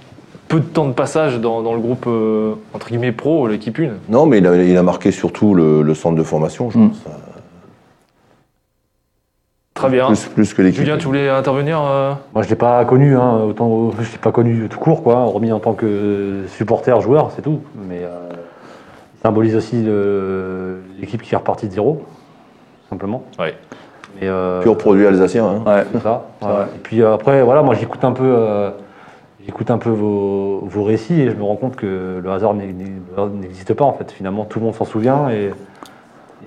peu de temps de passage dans, dans le groupe euh, entre guillemets pro, l'équipe 1. Non, mais il a, il a marqué surtout le, le centre de formation, je Mm. pense. Très bien. Plus, plus que l'équipe. Julien, tu voulais intervenir euh Moi, je l'ai pas connu, hein, autant, je l'ai pas connu tout court, quoi, hormis en tant que supporter, joueur, c'est tout. Mais euh, il symbolise aussi l'équipe qui est repartie de zéro, tout simplement. Ouais. Mais, euh, Pur produit alsacien. hein. Ouais. c'est ça. Ouais. Et puis après, voilà, moi j'écoute un peu, euh, j'écoute un peu vos, vos récits et je me rends compte que le hasard n'existe pas en fait. Finalement, tout le monde s'en souvient et, et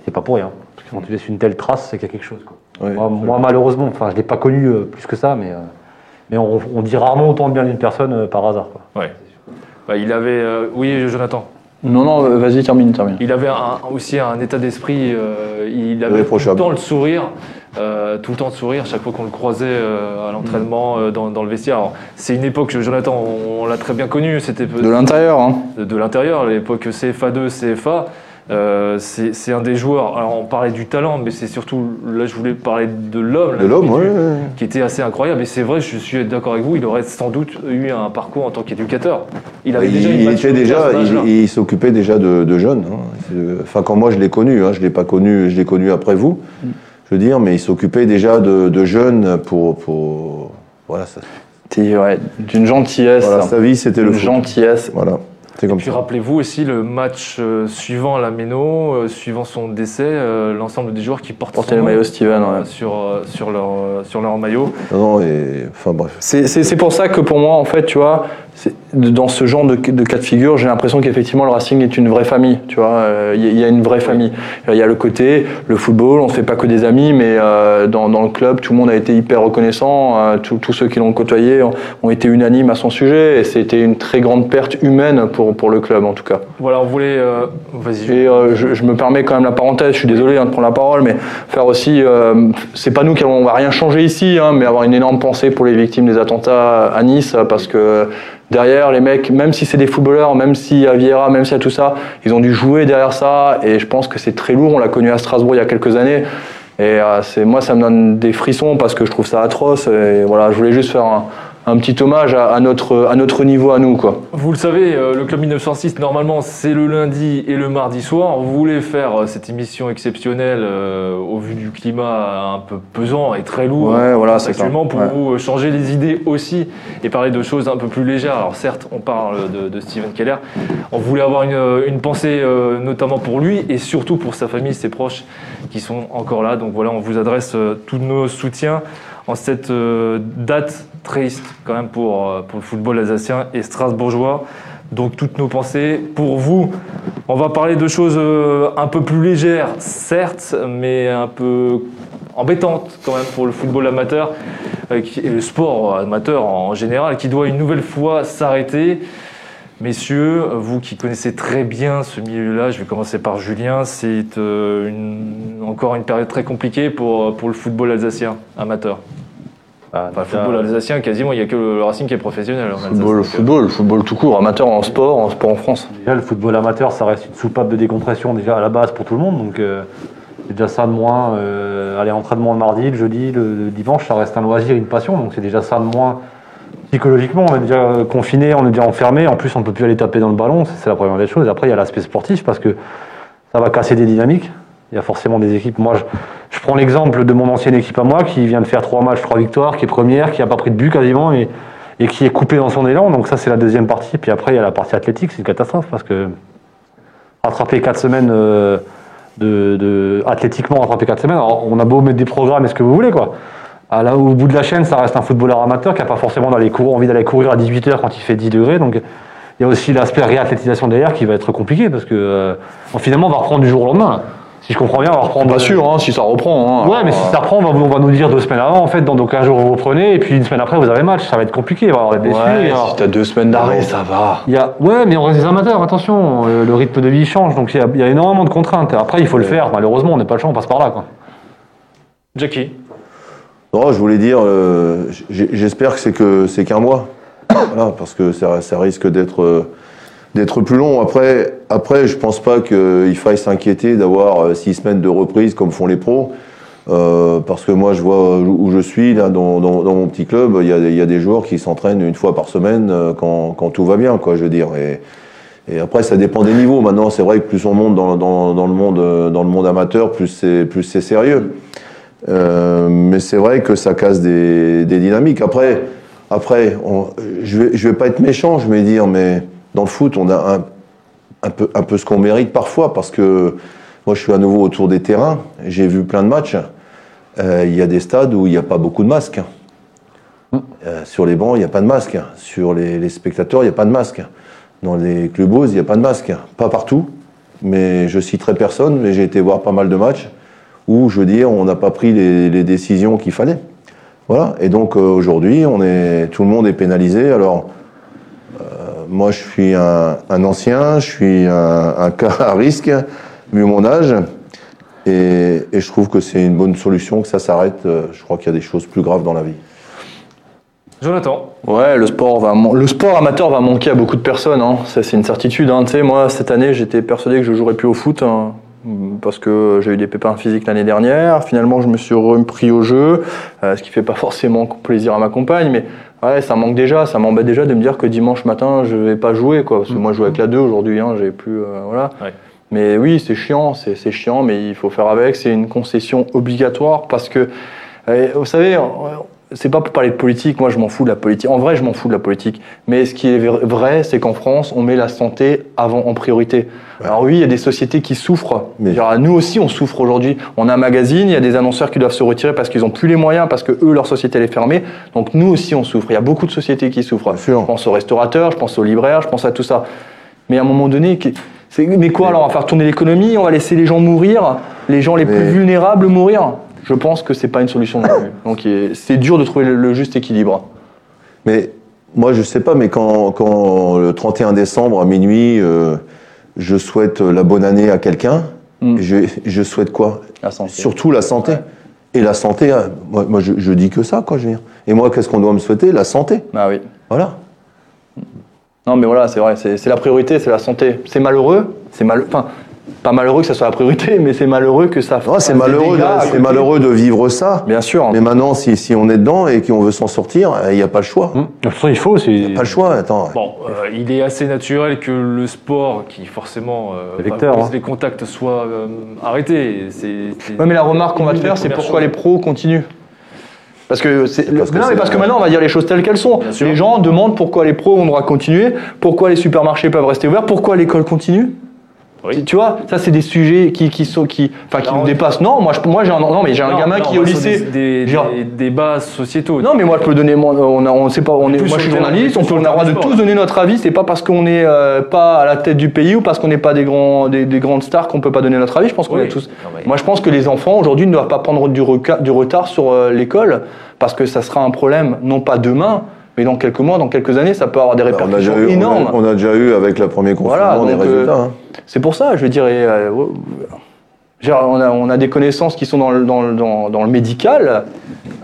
c'est pas pour rien. Parce que quand tu laisses une telle trace, c'est qu'il y a quelque chose. Quoi. Moi, moi, malheureusement, enfin, je l'ai pas connu euh, plus que ça, mais, euh, mais on, on dit rarement autant de bien d'une personne euh, par hasard. Quoi. Ouais. Bah, il avait, euh, oui, Jonathan. Non, non, vas-y, termine, termine. Il avait un- aussi un état d'esprit. euh, il avait tout le temps le sourire, euh, tout le temps le sourire chaque fois qu'on le croisait euh, à l'entraînement, euh, dans, dans le vestiaire. Alors, C'est une époque, Jonathan, on, on l'a très bien connu. C'était De l'intérieur, hein. de, de l'intérieur, l'époque CFA2, CFA. c'est c'est un des joueurs. Alors on parlait du talent, mais c'est surtout là je voulais parler de l'homme, De l'homme, ouais, ouais. qui était assez incroyable. Et c'est vrai, je suis d'accord avec vous, il aurait sans doute eu un parcours en tant qu'éducateur. Il avait déjà il était déjà, il, il s'occupait déjà de, de jeunes. hein. Enfin, quand moi je l'ai connu, hein, je l'ai pas connu, je l'ai connu après vous. Je veux dire, mais il s'occupait déjà de, de jeunes pour, pour voilà, ça- T'es, ouais, d'une gentillesse. voilà, sa vie c'était le foot. gentillesse. Voilà, c'est comme Puis rappelez-vous aussi le match euh, suivant la Méno, euh, suivant son décès, euh, l'ensemble des joueurs qui portent son le maillot Steven, euh, ouais. sur, euh, sur, leur, euh, sur leur maillot. Non, non, et enfin bref. C'est c'est- c'est pour ça que pour moi, en fait, tu vois, dans ce genre de, de cas de figure, j'ai l'impression qu'effectivement le Racing est une vraie famille. Tu vois, Euh, il y, a- il y a une vraie famille. Il y a le côté, le football, on ne fait pas que des amis, mais euh, dans, dans le club, tout le monde a été hyper reconnaissant. euh, tous- tous ceux qui l'ont côtoyé ont, ont été unanimes à son sujet, et c'était une très grande perte humaine pour, pour le club, en tout cas. Voilà, on voulait. euh, Vas-y. Et euh, je, je me permets quand même la parenthèse, je suis désolé hein, de prendre la parole, mais faire aussi, euh, c'est pas nous qui allons, on va rien changer ici, hein, mais avoir une énorme pensée pour les victimes des attentats à Nice, parce que derrière les mecs, même si c'est des footballeurs, même s'il y a Vieira, même y a tout ça, ils ont dû jouer derrière ça, et je pense que c'est très lourd. On l'a connu à Strasbourg il y a quelques années. Et euh, c'est moi, ça me donne des frissons parce que je trouve ça atroce. Et voilà, je voulais juste faire un, un petit hommage à, à notre, à notre niveau à nous. Quoi. Vous le savez, euh, le Club 1906, normalement, c'est le lundi et le mardi soir. On voulait faire euh, cette émission exceptionnelle euh, au vu du climat un peu pesant et très lourd Ouais, voilà, c'est actuellement pour Ouais. vous changer les idées aussi et parler de choses un peu plus légères. Alors certes, on parle de, de Steven Keller. On voulait avoir une, une pensée euh, notamment pour lui et surtout pour sa famille, ses proches qui sont encore là. Donc voilà, on vous adresse euh, tous nos soutiens en cette euh, date triste quand même pour, euh, pour le football alsacien et strasbourgeois. Donc toutes nos pensées pour vous. On va parler de choses euh, un peu plus légères, certes, mais un peu embêtantes quand même pour le football amateur et le sport amateur en général, qui doit une nouvelle fois s'arrêter. Messieurs, vous qui connaissez très bien ce milieu-là, je vais commencer par Julien, c'est euh, une- encore une période très compliquée pour, pour le football alsacien amateur. Bah, Enfin, le football alsacien, quasiment, il n'y a que le Racing qui est professionnel. en Alsace. Football, euh, football, football tout court, amateur en sport, en sport en France. Déjà, le football amateur, ça reste une soupape de décompression déjà à la base pour tout le monde. Donc, euh, c'est déjà ça de moins. Euh, aller entraînement le mardi, le jeudi, le, le dimanche, ça reste un loisir, une passion. Donc, c'est déjà ça de moins. Psychologiquement, on est déjà euh, confiné, on est déjà enfermé. En plus, on ne peut plus aller taper dans le ballon. C'est la première des choses. Après, il y a l'aspect sportif parce que ça va casser des dynamiques. Il y a forcément des équipes. Moi, je, prends l'exemple de mon ancienne équipe à moi qui vient de faire trois matchs, trois victoires, qui est première, qui n'a pas pris de but quasiment et, qui est coupée dans son élan. Donc ça, c'est la deuxième partie. Puis après, il y a la partie athlétique. C'est une catastrophe parce que rattraper quatre semaines euh, de, athlétiquement rattraper quatre semaines. On a beau mettre des programmes et ce que vous voulez quoi. Ah, là, au bout de la chaîne, ça reste un footballeur amateur qui n'a pas forcément envie d'aller courir à 18h quand il fait 10 degrés. Donc il y a aussi l'aspect réathlétisation derrière qui va être compliqué parce que euh, finalement on va reprendre du jour au lendemain. Si je comprends bien, on va reprendre. Pas sûr, hein, si ça reprend. hein. Ouais, mais si ça reprend, on va, vous- on va nous dire deux semaines avant, en fait, dans donc un jour vous reprenez, et puis une semaine après vous avez match, ça va être compliqué, il va y avoir des blessures. Ouais, avoir- si t'as deux semaines d'arrêt, ça va. il y a, ouais, mais on reste des amateurs, attention, euh, le rythme de vie change, donc il y y a énormément de contraintes. Après, il faut le faire, malheureusement, on n'a pas le choix, on passe par là. Quoi. Jackie, Non, je voulais dire, euh, j'espère que c'est que c'est qu'un mois, parce que ça, ça risque d'être euh, d'être plus long. Après, après, je pense pas qu'il faille s'inquiéter d'avoir euh, six semaines de reprise comme font les pros, parce que moi, je vois où je suis là dans, dans, mon petit club, il y a, des- joueurs qui s'entraînent une fois par semaine quand, quand tout va bien, quoi, je veux dire. Et, après, ça dépend des niveaux. Maintenant, c'est vrai que plus on monte dans, dans, dans le monde dans le monde amateur, plus c'est sérieux. Euh, mais c'est vrai que ça casse des, dynamiques. Après, après je je vais pas être méchant, je vais dire, mais dans le foot, on a un, peu, un peu ce qu'on mérite parfois, parce que moi, je suis à nouveau autour des terrains, j'ai vu plein de matchs. Euh, Il y a des stades où il n'y a pas beaucoup de masques. Euh, sur les bancs, il n'y a pas de masque. Sur les, spectateurs, il n'y a pas de masque. Dans les clubos, il n'y a pas de masque. Pas partout, mais je citerai personne, mais j'ai été voir pas mal de matchs où, je veux dire, on n'a pas pris les, les décisions qu'il fallait. Voilà. Et donc euh, aujourd'hui, on est, tout le monde est pénalisé. Alors, euh, moi, je suis un, un ancien, je suis un, un (laughs) cas à risque, vu mon âge. Et, et je trouve que c'est une bonne solution que ça s'arrête. Euh, Je crois qu'il y a des choses plus graves dans la vie. Jonathan, Ouais, le sport, va le sport amateur va manquer à beaucoup de personnes. Hein. Ça, c'est une certitude. Hein. Tu sais, moi, cette année, j'étais persuadé que je jouerais plus au foot hein, parce que j'ai eu des pépins physiques l'année dernière. Finalement, je me suis repris au jeu, euh, ce qui fait pas (laughs) forcément plaisir à ma compagne, mais ouais, ça manque déjà. Ça m'embête déjà de me dire que dimanche matin, je vais pas jouer, quoi. Parce que moi, je joue avec la 2 aujourd'hui. Hein, j'ai plus, euh, voilà. Ouais. Mais oui, c'est chiant, c'est chiant, mais il faut faire avec. C'est une concession obligatoire parce que, euh, vous savez, c'est pas pour parler de politique. Moi, je m'en fous de la politique. En vrai, je m'en fous de la politique. Mais ce qui est vra- vrai, c'est qu'en France, on met la santé avant en priorité. Alors oui, il y a des sociétés qui souffrent. Mais- Genre, nous aussi, on souffre aujourd'hui. On a un magazine, il y a des annonceurs qui doivent se retirer parce qu'ils ont plus les moyens, parce que eux, leur société elle est fermée. Donc nous aussi, on souffre. Il y a beaucoup de sociétés qui souffrent. Je pense aux restaurateurs, je pense aux libraires, je pense à tout ça. Mais à un moment donné, mais quoi alors On va faire tourner l'économie On va laisser les gens mourir Les gens les plus vulnérables mourir Je pense que c'est pas une solution non plus. Donc c'est dur de trouver le, juste équilibre. Mais moi, je sais pas, mais quand, quand le 31 décembre à minuit, euh, je souhaite la bonne année à quelqu'un, Mm. je, je souhaite quoi? La santé. Surtout la santé. Et la santé, hein, moi, moi, je, je dis que ça, quoi, je veux dire. Et moi, qu'est-ce qu'on doit me souhaiter? La santé. Ah oui. Voilà. Non mais voilà, c'est vrai, c'est c'est la priorité, c'est la santé. C'est malheureux, c'est mal. Enfin, pas malheureux que ça soit la priorité, (laughs) mais c'est malheureux que ça. Non, c'est fasse des malheureux, c'est malheureux de vivre ça. Bien sûr. Mais maintenant, si, si on est dedans et qu'on veut s'en sortir, il n'y a pas le choix. Hum. De toute façon, il faut. C'est Pas le choix, attends. Bon, euh, il est assez naturel que le sport, qui forcément euh, C'est vecteur, favorise hein. les contacts, soit euh, arrêté. C'est, c'est- Ouais, mais la remarque qu'on va te faire, c'est pourquoi choses. les pros continuent. Parce que, c'est, Parce que non, mais c'est- parce que maintenant on va dire les choses telles qu'elles sont. Les gens demandent pourquoi les pros ont le droit de continuer, pourquoi les supermarchés peuvent rester ouverts, pourquoi l'école continue. Oui. Tu- vois, ça c'est des sujets qui, qui sont qui, enfin qui nous dépassent. Non, moi je, moi j'ai un, non mais j'ai un gamin non, qui est au lycée. Des, des, débats sociétaux. Non, mais moi je peux donner mon, on a, on sait pas, on est, moi je suis journaliste, on, peut, a le droit de tous donner notre avis. C'est pas parce qu'on est euh, pas à la tête du pays ou parce qu'on n'est pas des grands, des, des grandes stars qu'on peut pas donner notre avis. Je pense qu'on Oui. est tous. Non, mais- Moi je pense que les enfants aujourd'hui ne doivent pas prendre du retard sur euh, l'école parce que ça sera un problème non pas demain, mais dans quelques mois, dans quelques années, ça peut avoir des Bah, on, a répercussions déjà eu, on, énormes. a, on a déjà eu avec la première confinement Voilà, des donc, résultats. euh, hein. C'est pour ça, je veux dire, et, euh, dire, on, a, on a des connaissances qui sont dans le, dans le, dans, dans le médical.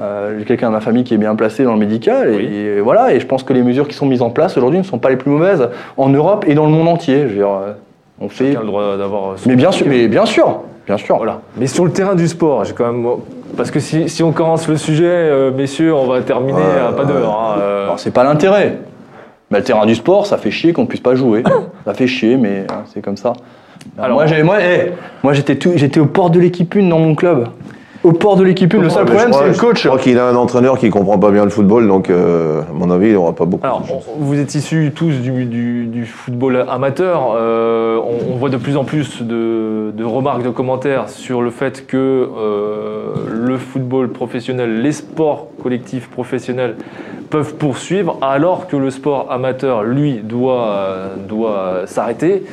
Euh, J'ai quelqu'un de ma famille qui est bien placé dans le médical. Et, Oui. et voilà, et je pense que les mesures qui sont mises en place aujourd'hui ne sont pas les plus mauvaises en Europe et dans le monde entier. Je veux dire, on fait. Chacun a le droit d'avoir Mais bien sûr, mais bien sûr, bien sûr. Voilà. Mais sur le terrain du sport, j'ai quand même. Parce que si, si on commence le sujet, euh, messieurs, on va terminer à pas d'heure. hein, euh. Alors c'est pas l'intérêt. Mais le terrain du sport, ça fait chier qu'on ne puisse pas jouer. (coughs) ça fait chier, mais hein, c'est comme ça. Alors- moi, j'ai- moi, eh, moi j'étais tout- j'étais au port de l'équipe une dans mon club. Au port de l'équipe. Le seul problème, c'est le coach. Je crois qu'il a un entraîneur qui comprend pas bien le football, donc euh, à mon avis, il n'aura pas beaucoup. Alors, de chance. vous êtes issus tous du, du- du football amateur. Euh, on, on voit de plus en plus de, de remarques, de commentaires sur le fait que euh, le football professionnel, les sports collectifs professionnels peuvent poursuivre, alors que le sport amateur, lui, doit, euh, doit s'arrêter.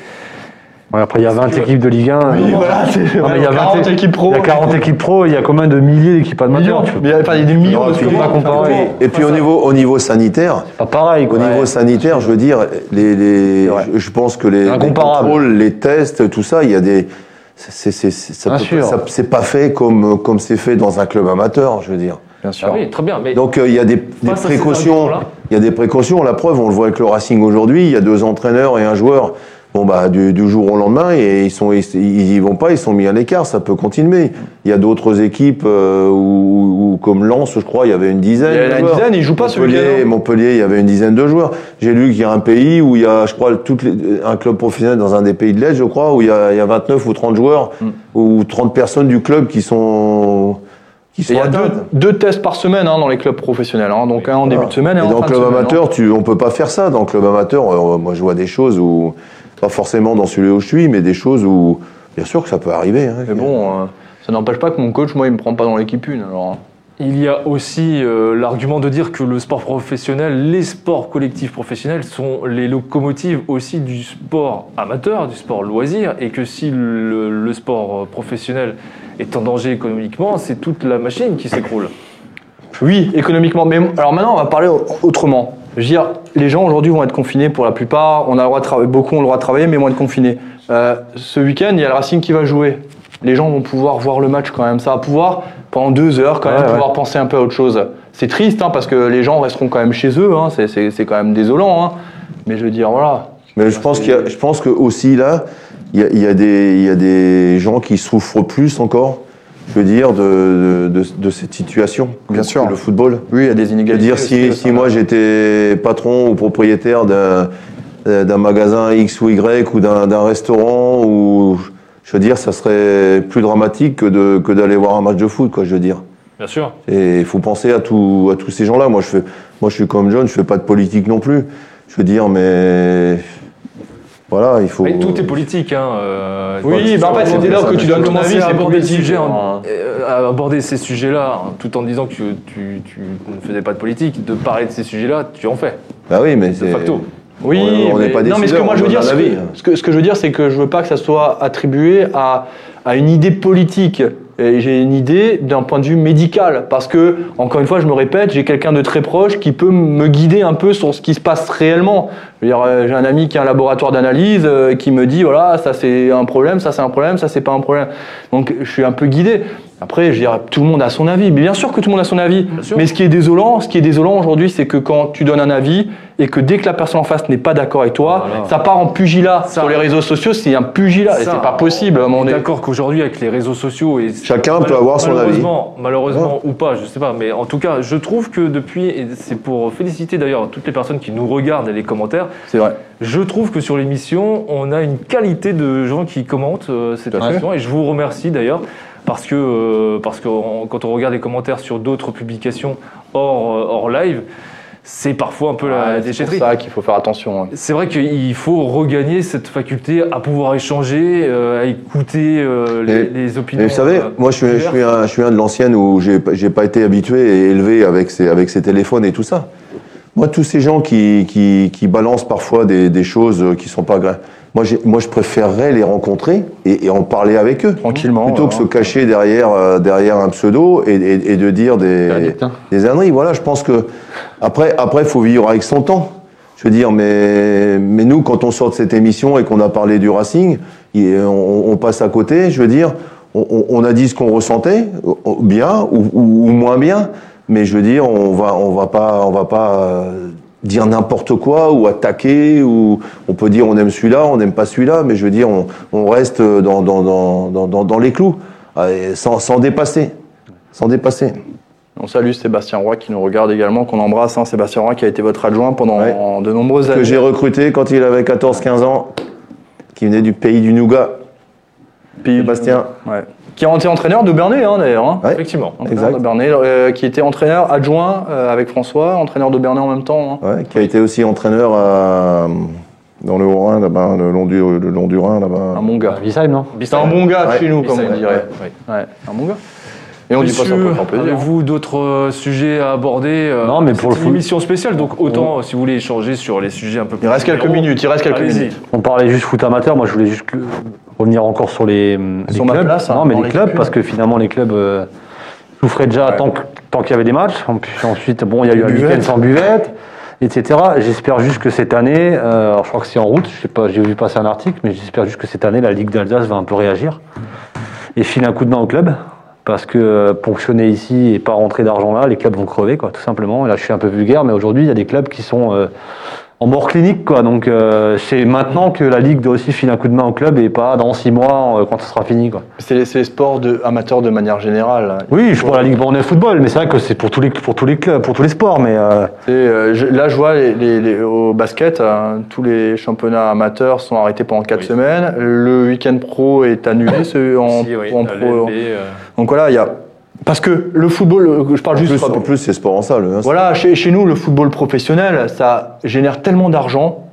Ouais, après, il y a 20 que- équipes de Ligue 1. Oui, euh, voilà, c'est non, mais il y a 20 40 équipes pro. Il y a 40 équipes pro, il y a combien de milliers d'équipes amateurs tu peux il y a- des millions Non, de et puis- comment- pas comparer. Et puis au niveau, au niveau sanitaire, Pas pareil, Au niveau sanitaire, je veux dire, les, je, je pense que les, contrôles, les tests, tout ça, il y a des, c'est, pas fait comme, comme c'est fait dans un club amateur, je veux dire. Bien sûr. Ah oui, très bien. Mais Donc euh, il y a des, des précautions. arguments-là. Il y a des précautions. La preuve, on le voit avec le Racing aujourd'hui. Il y a deux entraîneurs et un joueur. Bon bah du, du jour au lendemain et ils sont ils, ils y vont pas. Ils sont mis à l'écart. Ça peut continuer. Il y a d'autres équipes euh, où, où, comme Lens, je crois, il y avait une dizaine. Il y a de une dizaine, ils jouent pas ce Montpellier, week-end. Montpellier, il y avait une dizaine de joueurs. J'ai lu qu'il y a un pays où il y a, je crois, toutes les- un club professionnel dans un des pays de l'Est, je crois, où il y, a, il y a 29 ou 30 joueurs Mm. ou 30 personnes du club qui sont Il y a deux, deux tests par semaine hein, dans les clubs professionnels. hein. donc un en début de semaine et, Et en dans le club semaine, hein. amateur, tu, on peut pas faire ça. Dans le club amateur, euh, moi je vois des choses où, pas forcément dans celui où je suis, mais des choses où, bien sûr que ça peut arriver. hein. Mais bon, euh, ça n'empêche pas que mon coach, moi, il me prend pas dans l'équipe une. Alors, Il y a aussi euh, l'argument de dire que le sport professionnel, les sports collectifs professionnels sont les locomotives aussi du sport amateur, du sport loisir, et que si le, le sport professionnel est en danger économiquement, c'est toute la machine qui s'écroule. Oui, économiquement. Mais alors maintenant, on va parler au- autrement. Je veux dire, les gens aujourd'hui vont être confinés pour la plupart. On a le droit de travailler, beaucoup ont le droit de travailler, mais moins de confinés. Euh, ce week-end, il y a le Racing qui va jouer. Les gens vont pouvoir voir le match quand même. Ça va pouvoir, pendant deux heures, quand Ouais, même, ouais. pouvoir penser un peu à autre chose. C'est triste, hein, parce que les gens resteront quand même chez eux. hein. C'est- C'est c'est quand même désolant. hein. Mais je veux dire, voilà. Mais je pense qu'il je pense que aussi là, il y a, y a y a des gens qui souffrent plus encore, je veux dire, de, de, de- de cette situation. Bien que sûr. Le football. Oui, il y a des Je veux inégalités. dire, si, si moi j'étais patron ou propriétaire d'un d'un magasin X ou Y ou d'un d'un restaurant, ou je veux dire, ça serait plus dramatique que de que d'aller voir un match de foot, quoi. Je veux dire. Bien sûr. Et il faut penser à, tout, à tous ces gens-là. Moi, je fais, moi, je suis comme John, je fais pas de politique non plus. Je veux dire, mais voilà, il faut. Et tout est politique. Hein, euh, Oui, bah en fait, c'est dès lors que tu donnes ton avis, à c'est politique. en- hein. euh, aborder ces sujets-là, hein, tout en disant que tu, tu ne faisais pas de politique, de parler de ces sujets-là, tu en fais, Bah oui, mais de c'est. facto. Oui, On- on n'est mais- pas non, mais ce que moi je veux dire, ce que, ce que, ce que je veux dire, c'est que je veux pas que ça soit attribué à, à une idée politique. J'ai une idée d'un point de vue médical, parce que encore une fois, je me répète, j'ai quelqu'un de très proche qui peut me guider un peu sur ce qui se passe réellement. Euh, j'ai un ami qui a un laboratoire d'analyse euh, qui me dit voilà, ça c'est un problème, ça c'est un problème, ça c'est pas un problème. Donc je suis un peu guidé. Après, je veux dire, tout le monde a son avis. Mais bien sûr que tout le monde a son avis. Mais ce qui est désolant, ce qui est désolant aujourd'hui, c'est que quand tu donnes un avis et que dès que la personne en face n'est pas d'accord avec toi, Voilà. ça part en pugilat. Ça- Sur les réseaux sociaux, c'est un pugilat. Et c'est pas possible à un moment on est. D'accord qu'aujourd'hui, avec les réseaux sociaux et Chacun peut avoir son avis. malheureusement, malheureusement ou pas, je sais pas, mais en tout cas, je trouve que depuis, et c'est pour féliciter d'ailleurs toutes les personnes qui nous regardent et les commentaires, C'est vrai. je trouve que sur l'émission, on a une qualité de gens qui commentent euh, cette émission et je vous remercie d'ailleurs parce que euh, parce que on- quand on regarde les commentaires sur d'autres publications hors euh, hors live, c'est parfois un peu la Ouais, c'est déchetterie. pour ça qu'il faut faire attention. hein. C'est vrai qu'il faut regagner cette faculté à pouvoir échanger, euh, à écouter euh, les, Et- les opinions. Mais vous savez, euh, moi je suis, je, suis un, je suis un de l'ancienne où j'ai j'ai pas été habitué et élevé avec ces, avec ces téléphones et tout ça. Moi, tous ces gens qui, qui, qui balancent parfois des, des choses qui sont pas graves, moi, moi je préférerais les rencontrer et, et en parler avec eux. Tranquillement, Plutôt que voilà. se cacher derrière, euh, derrière un pseudo et, et- et de dire des, hein. des âneries. Voilà, je pense que après, après, faut vivre avec son temps. Je veux dire, mais, mais nous, quand on sort de cette émission et qu'on a parlé du Racing, il- on, on passe à côté. Je veux dire, on, a dit ce qu'on ressentait, euh, bien ou, ou- ou moins bien, mais je veux dire, on va, on va pas, on va pas euh, dire n'importe quoi ou attaquer ou on peut dire on aime celui-là, on n'aime pas celui-là, mais je veux dire, on, on reste dans, dans, dans, dans, dans- les clous, euh, sans, sans dépasser, sans dépasser. On salue Sébastien Roy qui nous regarde également, qu'on embrasse. hein. Sébastien Roy qui a été votre adjoint pendant Ouais. de nombreuses que années. j'ai recruté quand il avait 14-15 ans, qui venait du pays du Nougat. Puis- Sébastien. Ouais. Qui a été entraîneur de Bernay hein, d'ailleurs. hein. Ouais. Effectivement. Entraîneur Exact. de Bernay, euh, qui était entraîneur adjoint euh, avec François, entraîneur de Bernay en même temps. hein. Ouais, qui a été aussi entraîneur à- dans le Haut-Rhin, là-bas, le long du, le long du Rhin, là-bas. Un bon gars. Visheim, non C'est un bon gars Ouais. chez nous, comme on dirait. ouais, ouais. Ouais, un bon gars. Et on dit pas ça. Avez-vous d'autres euh, sujets à aborder euh, Non, mais pour le une foot- émission spéciale, donc autant, euh, si vous voulez échanger sur les sujets un peu plus Il reste quelques minutes, il reste quelques allez-y. minutes. On parlait juste foot amateur, moi je voulais juste que- revenir encore sur les, clubs. place, hein, non, mais les les clubs, clubs. parce que finalement les clubs euh, souffraient déjà Ouais. tant que- tant qu'il y avait des matchs. Ensuite, bon, il y a eu un week-end sans buvette, etc. J'espère juste que cette année, euh, alors je crois que c'est en route, je sais pas, j'ai vu passer un article, mais j'espère juste que cette année, la Ligue d'Alsace va un peu réagir et filer un coup de main au club. Parce que euh, ponctionner ici et pas rentrer d'argent là, les clubs vont crever, quoi, tout simplement. Et là, je suis un peu vulgaire, mais aujourd'hui, il y a des clubs qui sont euh, en mort clinique, quoi. Donc, euh, c'est maintenant que la Ligue doit aussi filer un coup de main au club et pas dans six mois euh, quand ce sera fini, quoi. C'est les, c'est les sports de, amateurs de manière générale. hein. Oui, je prends la Ligue Bornée Football, mais c'est vrai que c'est pour tous les pour tous les clubs, pour tous les sports, mais euh, Et, euh, je- là, je vois les, les- les- au basket, hein, tous les championnats amateurs sont arrêtés pendant 4 Oui. semaines. Le week-end pro est annulé ce- en, (laughs) Si, oui, en la pro. Euh, Donc voilà, il y a. Parce que le football, euh, je parle En juste. plus, en plus, c'est sport en salle. hein. Voilà, chez, chez nous, le football professionnel, ça génère tellement d'argent,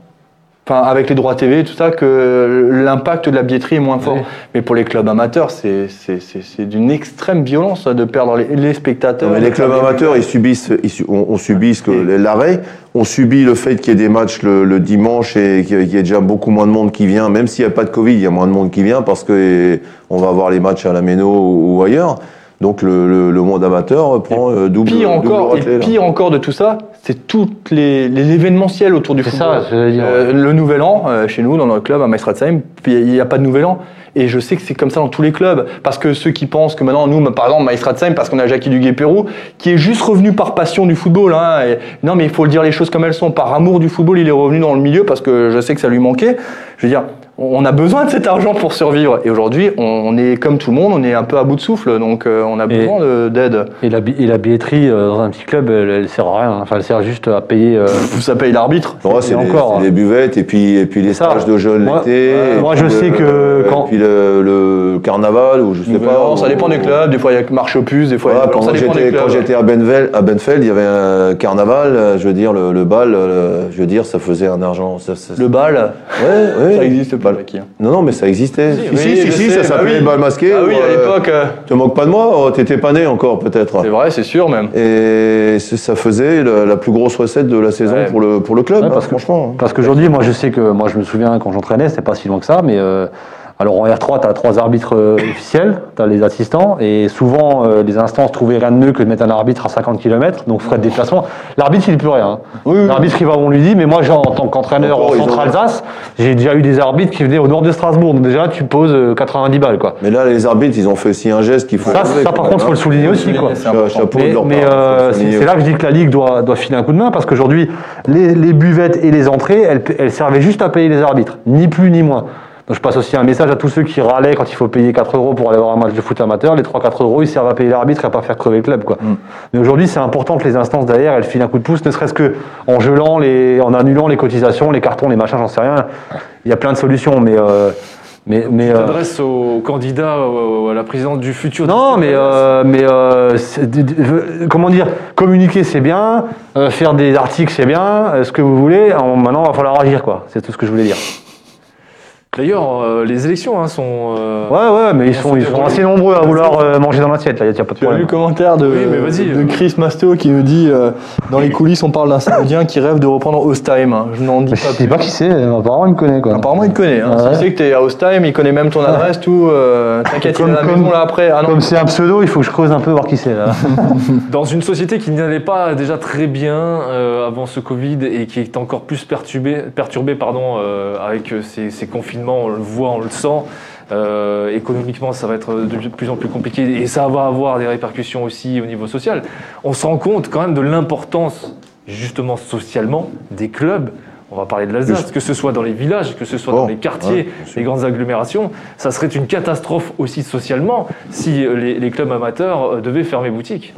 enfin avec les droits TV tout ça, que l'impact de la billetterie est moins fort. Oui. Mais pour les clubs amateurs, c'est d'une extrême violence de perdre les, les spectateurs. Non, mais les clubs amateurs, ils subissent, ils on, on subit l'arrêt, on subit le fait qu'il y ait des matchs le, le dimanche et qu'il y ait- déjà beaucoup moins de monde qui vient, même s'il n'y a pas de Covid, il y a moins de monde qui vient parce que on va avoir les matchs à la Méno ou ailleurs. Donc le, le- le monde amateur prend euh, double, Pire double encore, raclée, et là. pire encore de tout ça, c'est tout les, les événementiels autour du C'est football. ça, je veux dire, Euh, le Nouvel An, euh, chez nous, dans notre club à Maestratsheim, il n'y a pas de Nouvel An. Et je sais que c'est comme ça dans tous les clubs. Parce que ceux qui pensent que maintenant, nous, par exemple, Maestratsheim, parce qu'on a Jackie Duguay-Pérou, qui est juste revenu par passion du football. Hein, et- non, mais il faut le dire les choses comme elles sont. Par amour du football, il est revenu dans le milieu parce que je sais que ça lui manquait. Je veux dire, on a besoin de cet argent pour survivre. Et aujourd'hui, on est comme tout le monde, on est un peu à bout de souffle. Donc, euh, on a besoin de- d'aide. et la bi- et la billetterie euh, dans un petit club, elle, elle sert à rien. Enfin, elle sert juste à payer. euh, (laughs) Ça paye l'arbitre. Ouais, c'est encore, les buvettes et puis, et puis les stages de jeunes Moi- l'été. moi, je sais que quand- Et puis le, le carnaval ou je sais Nouvel pas. An, ça dépend des clubs. Des fois, il y a que marche aux puces. Des fois, il y a- Voilà, quand j'étais quand j'étais à Benvel, à Benfeld, il y avait un carnaval. euh, Je veux dire le, le bal, euh, je veux dire ça faisait un argent. Ça, ça- Le bal, ouais, ouais. ça existe pas. Jackie, hein. Non, non, mais ça existait. Si, oui, si, si, ça bah s'appelait oui. bal masqué. Ah oui, ou, à euh, l'époque, euh, Te moques pas de moi, oh, t'étais pas né encore peut-être. c'est vrai, c'est sûr même. Et ça faisait la, la plus grosse recette de la saison Ouais. pour le pour le club, Ouais, hein, parce que- franchement. Parce qu'aujourd'hui, moi, je sais que moi, je me souviens quand j'entraînais, c'était pas si loin que ça, mais euh, Alors en R3, tu as trois arbitres euh, officiels, tu as les assistants, et souvent euh, les instances trouvaient rien de mieux que de mettre un arbitre à 50 km, donc frais de déplacement. L'arbitre, il ne peut rien. hein. Oui, oui. L'arbitre, il va où on lui dit, mais moi, genre, en tant qu'entraîneur en centre-Alsace, j'ai déjà eu des arbitres qui venaient au nord de Strasbourg, donc déjà, tu poses euh, 90 balles, quoi. Mais là, les arbitres, ils ont fait aussi un geste qu'il faut. Ça, ça, par contre, même, faut le hein. souligner aussi, quoi. Mais, leur mais, part, euh, c'est là que je dis que la Ligue doit, doit filer un coup de main, parce qu'aujourd'hui, les, les buvettes et les entrées, elles, elles servaient juste à payer les arbitres, ni plus ni moins. Donc je passe aussi un message à tous ceux qui râlaient quand il faut payer 4 euros pour aller voir un match de foot amateur. Les 3-4 euros, ils servent à payer l'arbitre et à pas faire crever le club. Quoi. Mais aujourd'hui, c'est important que les instances derrière, elles filent un coup de pouce, ne serait-ce que en gelant, les, en annulant les cotisations, les cartons, les machins, j'en sais rien. Il y a plein de solutions, mais... euh, mais, mais Tu euh, au candidat à la présidence du futur. non, mais, euh, mais euh, comment dire, communiquer c'est bien, euh, faire des articles c'est bien, euh, ce que vous voulez. En- maintenant, il va falloir agir, quoi. C'est tout ce que je voulais dire. D'ailleurs, euh, les élections hein, sont. euh, Ouais, ouais, mais ils On sont, ils sont assez nombreux à vouloir euh, manger dans l'assiette. Là, il n'y a pas de Tu as vu le problème. commentaire de, Oui, mais vas-y. de Chris Mastéo qui nous dit euh, Dans les coulisses, on parle d'un Saoudien qui rêve de reprendre Ostheim. Je n'en dis Mais pas je sais pas qui c'est. Apparemment, il me connaît, quoi. Apparemment, il te connaît. Hein. Ouais. S'il sait que tu es à Ostheim, il connaît même ton adresse, tout. euh, T'inquiète, il est à la Comme- maison là après. Ah non, Comme c'est un pseudo, il faut que je creuse un peu voir qui c'est là. (laughs) Dans une société qui n'allait pas déjà très bien euh, avant ce Covid et qui est encore plus perturbée, perturbée pardon, euh, avec euh, ces, ces on le voit, on le sent. Euh, économiquement, ça va être de plus en plus compliqué et ça va avoir des répercussions aussi au niveau social. On se rend compte quand même de l'importance, justement socialement, des clubs. On va parler de l'Alsace, que ce soit dans les villages, que ce soit dans les quartiers, ouais, les grandes agglomérations. Ça serait une catastrophe aussi socialement si euh, les, les clubs amateurs euh, devaient fermer boutique.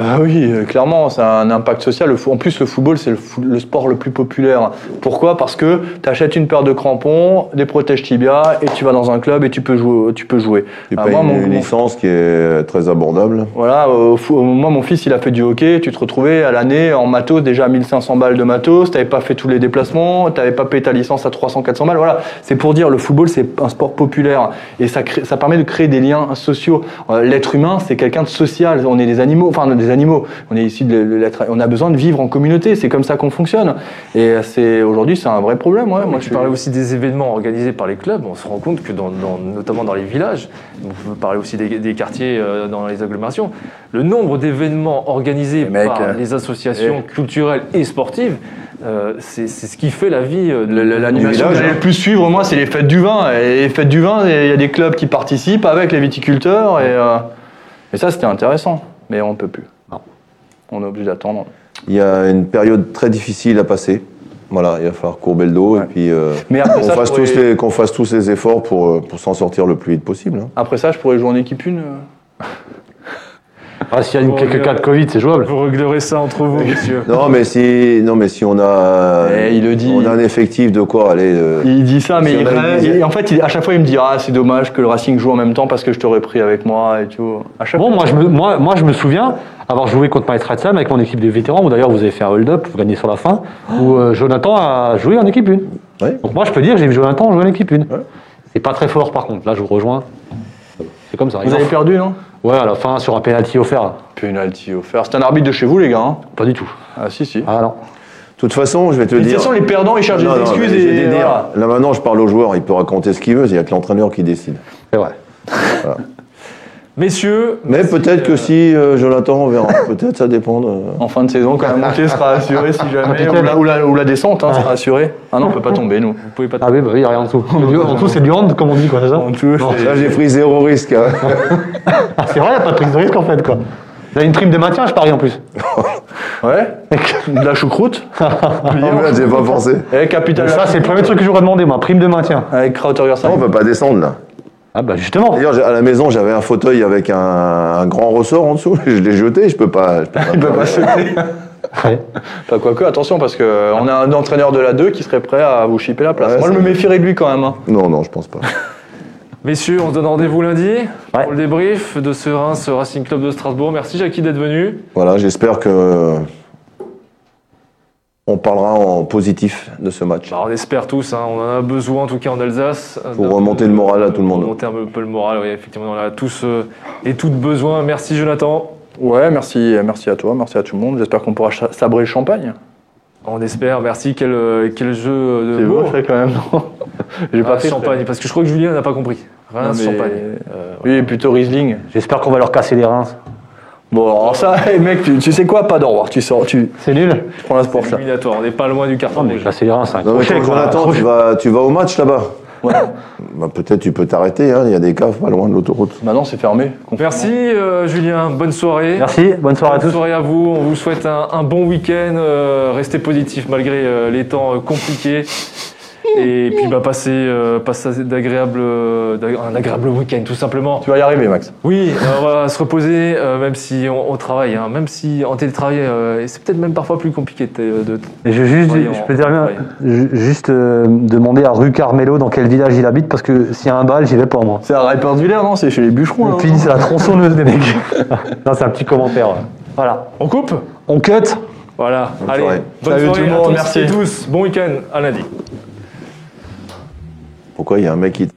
Ah oui, euh, clairement, ça a un impact social. En plus, le football, c'est le, fo- le sport le plus populaire. Pourquoi? Parce que tu achètes une paire de crampons, des protèges tibia, et tu vas dans un club et tu peux jouer. Tu peux jouer. Tu Ah, payes moi, une, mon- une mon- licence qui est très abordable. Voilà, au fo- moi, mon fils, il a fait du hockey. Tu te retrouvais à l'année en matos, déjà 1500 balles de matos. Tu pas fait tous les déplacements, tu pas payé ta licence à 300, 400 balles. Voilà, c'est pour dire, le football, c'est un sport populaire. Et ça, crée- ça permet de créer des liens sociaux. Euh, L'être humain, c'est quelqu'un de social. On est des animaux, enfin, des animaux. On est ici de l'être. On a besoin de vivre en communauté. C'est comme ça qu'on fonctionne. Et c'est aujourd'hui, c'est un vrai problème. Ouais. Moi, je parlais aussi des événements organisés par les clubs. On se rend compte que, dans, dans- notamment dans les villages, on peut parler aussi des, des quartiers euh, dans les agglomérations, le nombre d'événements organisés mecs, par euh, les associations culturelles et sportives, euh, c'est ce qui fait la vie euh, de L'animation j'ai le plus suivre, moi, c'est les fêtes du vin. Et les fêtes du vin, il y a des clubs qui participent avec les viticulteurs. Et, euh, et ça, c'était intéressant. Mais on ne peut plus. Non. On est obligé d'attendre. Il y a une période très difficile à passer. Voilà, il va falloir courber le dos Ouais. et puis euh, Mais après qu'on fasse, tous pourrais- les, qu'on fasse tous les efforts pour, euh, pour s'en sortir le plus vite possible. hein. Après ça, je pourrais jouer en équipe une. Ah, S'il y a une- quelques cas de Covid, c'est jouable. Vous réglerez ça entre vous, messieurs. Non, mais si, non, mais si on a, Eh, il le dit. on a un effectif de quoi aller. euh, Il dit ça, mais Si il a une et en fait, il- à chaque fois, il me dit Ah, c'est dommage que le Racing joue en même temps parce que je t'aurais pris avec moi et tout. À chaque Bon, fois. moi je, me, moi, moi, je me souviens avoir joué contre Maestrazam avec mon équipe de vétérans, où d'ailleurs vous avez fait un hold-up, vous gagnez sur la fin, où euh, Jonathan a joué en équipe 1. Ouais. Donc moi je peux dire que j'ai vu Jonathan jouer en équipe 1. C'est pas très fort par contre, là je vous rejoins. C'est comme ça. Vous avez perdu, non? Ouais, à la fin sur un penalty offert. Penalty offert. C'est un arbitre de chez vous, les gars. hein? Pas du tout. ah, si, si. Ah non. De toute façon, je vais te De toute dire. façon, les perdants, ils cherchent Non, des non, excuses et. dire, voilà. Là maintenant, je parle au joueur, il peut raconter ce qu'il veut, il n'y a que l'entraîneur qui décide. C'est vrai. Messieurs, Mais peut-être que euh, si euh, Jonathan, on verra. (laughs) peut-être ça dépend. de- En fin de saison, quand la montée sera assurée si jamais. Ou la, ou la- ou la descente hein, sera assurée. Ah non, on peut pas tomber, nous. Vous pouvez pas Ah oui, bah oui, il n'y a rien en dessous. En dessous c'est du hand, comme on dit, quoi, c'est ça En dessous, Là, j'ai pris zéro risque. hein. (laughs) Ah, c'est vrai, il n'y a pas de prise de risque en fait, quoi. Vous avez une prime de maintien, je parie en plus. Ouais. De la choucroute. (laughs) Ah, j'ai pas pensé. Et capital. Ça, c'est le premier truc que j'aurais demandé, moi, prime de maintien. Avec Krauter Non, on peut pas descendre là. Ah bah justement. D'ailleurs, à la maison, j'avais un fauteuil avec un, un grand ressort en dessous. (laughs) Je l'ai jeté, je peux pas. Je peux pas Il peut pas sauter. (laughs) Ouais. Enfin, quoique, attention, parce qu'on a un entraîneur de la 2 qui serait prêt à vous chipper la place. Ouais, Moi, je me méfierais de lui quand même. hein. Non, non, je pense pas. Messieurs, on se donne rendez-vous lundi Ouais. pour le débrief de ce Reims Racing Club de Strasbourg. Merci Jackie d'être venu. Voilà, j'espère que. On parlera en positif de ce match. Bah, on espère tous, hein, on en a besoin en tout cas en Alsace. Pour remonter le moral à tout le monde. Pour remonter un peu le moral, oui, effectivement, on en a tous euh, et toutes besoin. Merci Jonathan. Ouais, merci, merci à toi, merci à tout le monde. J'espère qu'on pourra sabrer le champagne. On espère, merci. Quel, euh, quel jeu de C'est mots. beau, ça, quand même, non (laughs) J'ai pas Reims fait Champagne, parce que je crois que Julien n'a pas compris. Reims Non, mais- Champagne. Euh, Oui, plutôt Riesling. J'espère qu'on va leur casser les reins. Bon, alors ça, (laughs) hey, mec, tu, tu sais quoi Pas d'au revoir. Tu sors, tu, C'est nul tu prends la sport ça. éliminatoire, on n'est pas loin du carton rouge. c'est un Non, mais quand. Jonathan, tu vas, tu vas au match là-bas Ouais. (laughs) Bah, Peut-être tu peux t'arrêter, hein, il y a des caves pas loin de l'autoroute. Maintenant, c'est fermé. Merci euh, Julien, bonne soirée. Merci, bonne soirée à Bonne tous. soirée à vous, on vous souhaite un, un bon week-end, euh, restez positifs malgré euh, les temps euh, compliqués. Et puis bah, passez, euh, euh, un agréable week-end tout simplement. Tu vas y arriver, Max. Oui, on va se reposer, euh, même si on, on travaille, hein, même si en télétravail, euh, et c'est peut-être même parfois plus compliqué de, de- Et je, juste, je peux ju- juste euh, demander à Rue Carmelo dans quel village il habite, parce que s'il y a un bal, j'y vais pas moi. C'est à Rippersviller, non? C'est chez les bûcherons. là, Puis c'est la tronçonneuse des mecs. (laughs) non, c'est un petit commentaire. ouais. Voilà. On coupe? On cut? Voilà, Bonne allez, soirée. bonne Salut soirée tout le à monde, tous merci. et tous, bon week-end, à lundi. Pourquoi il y a un mec qui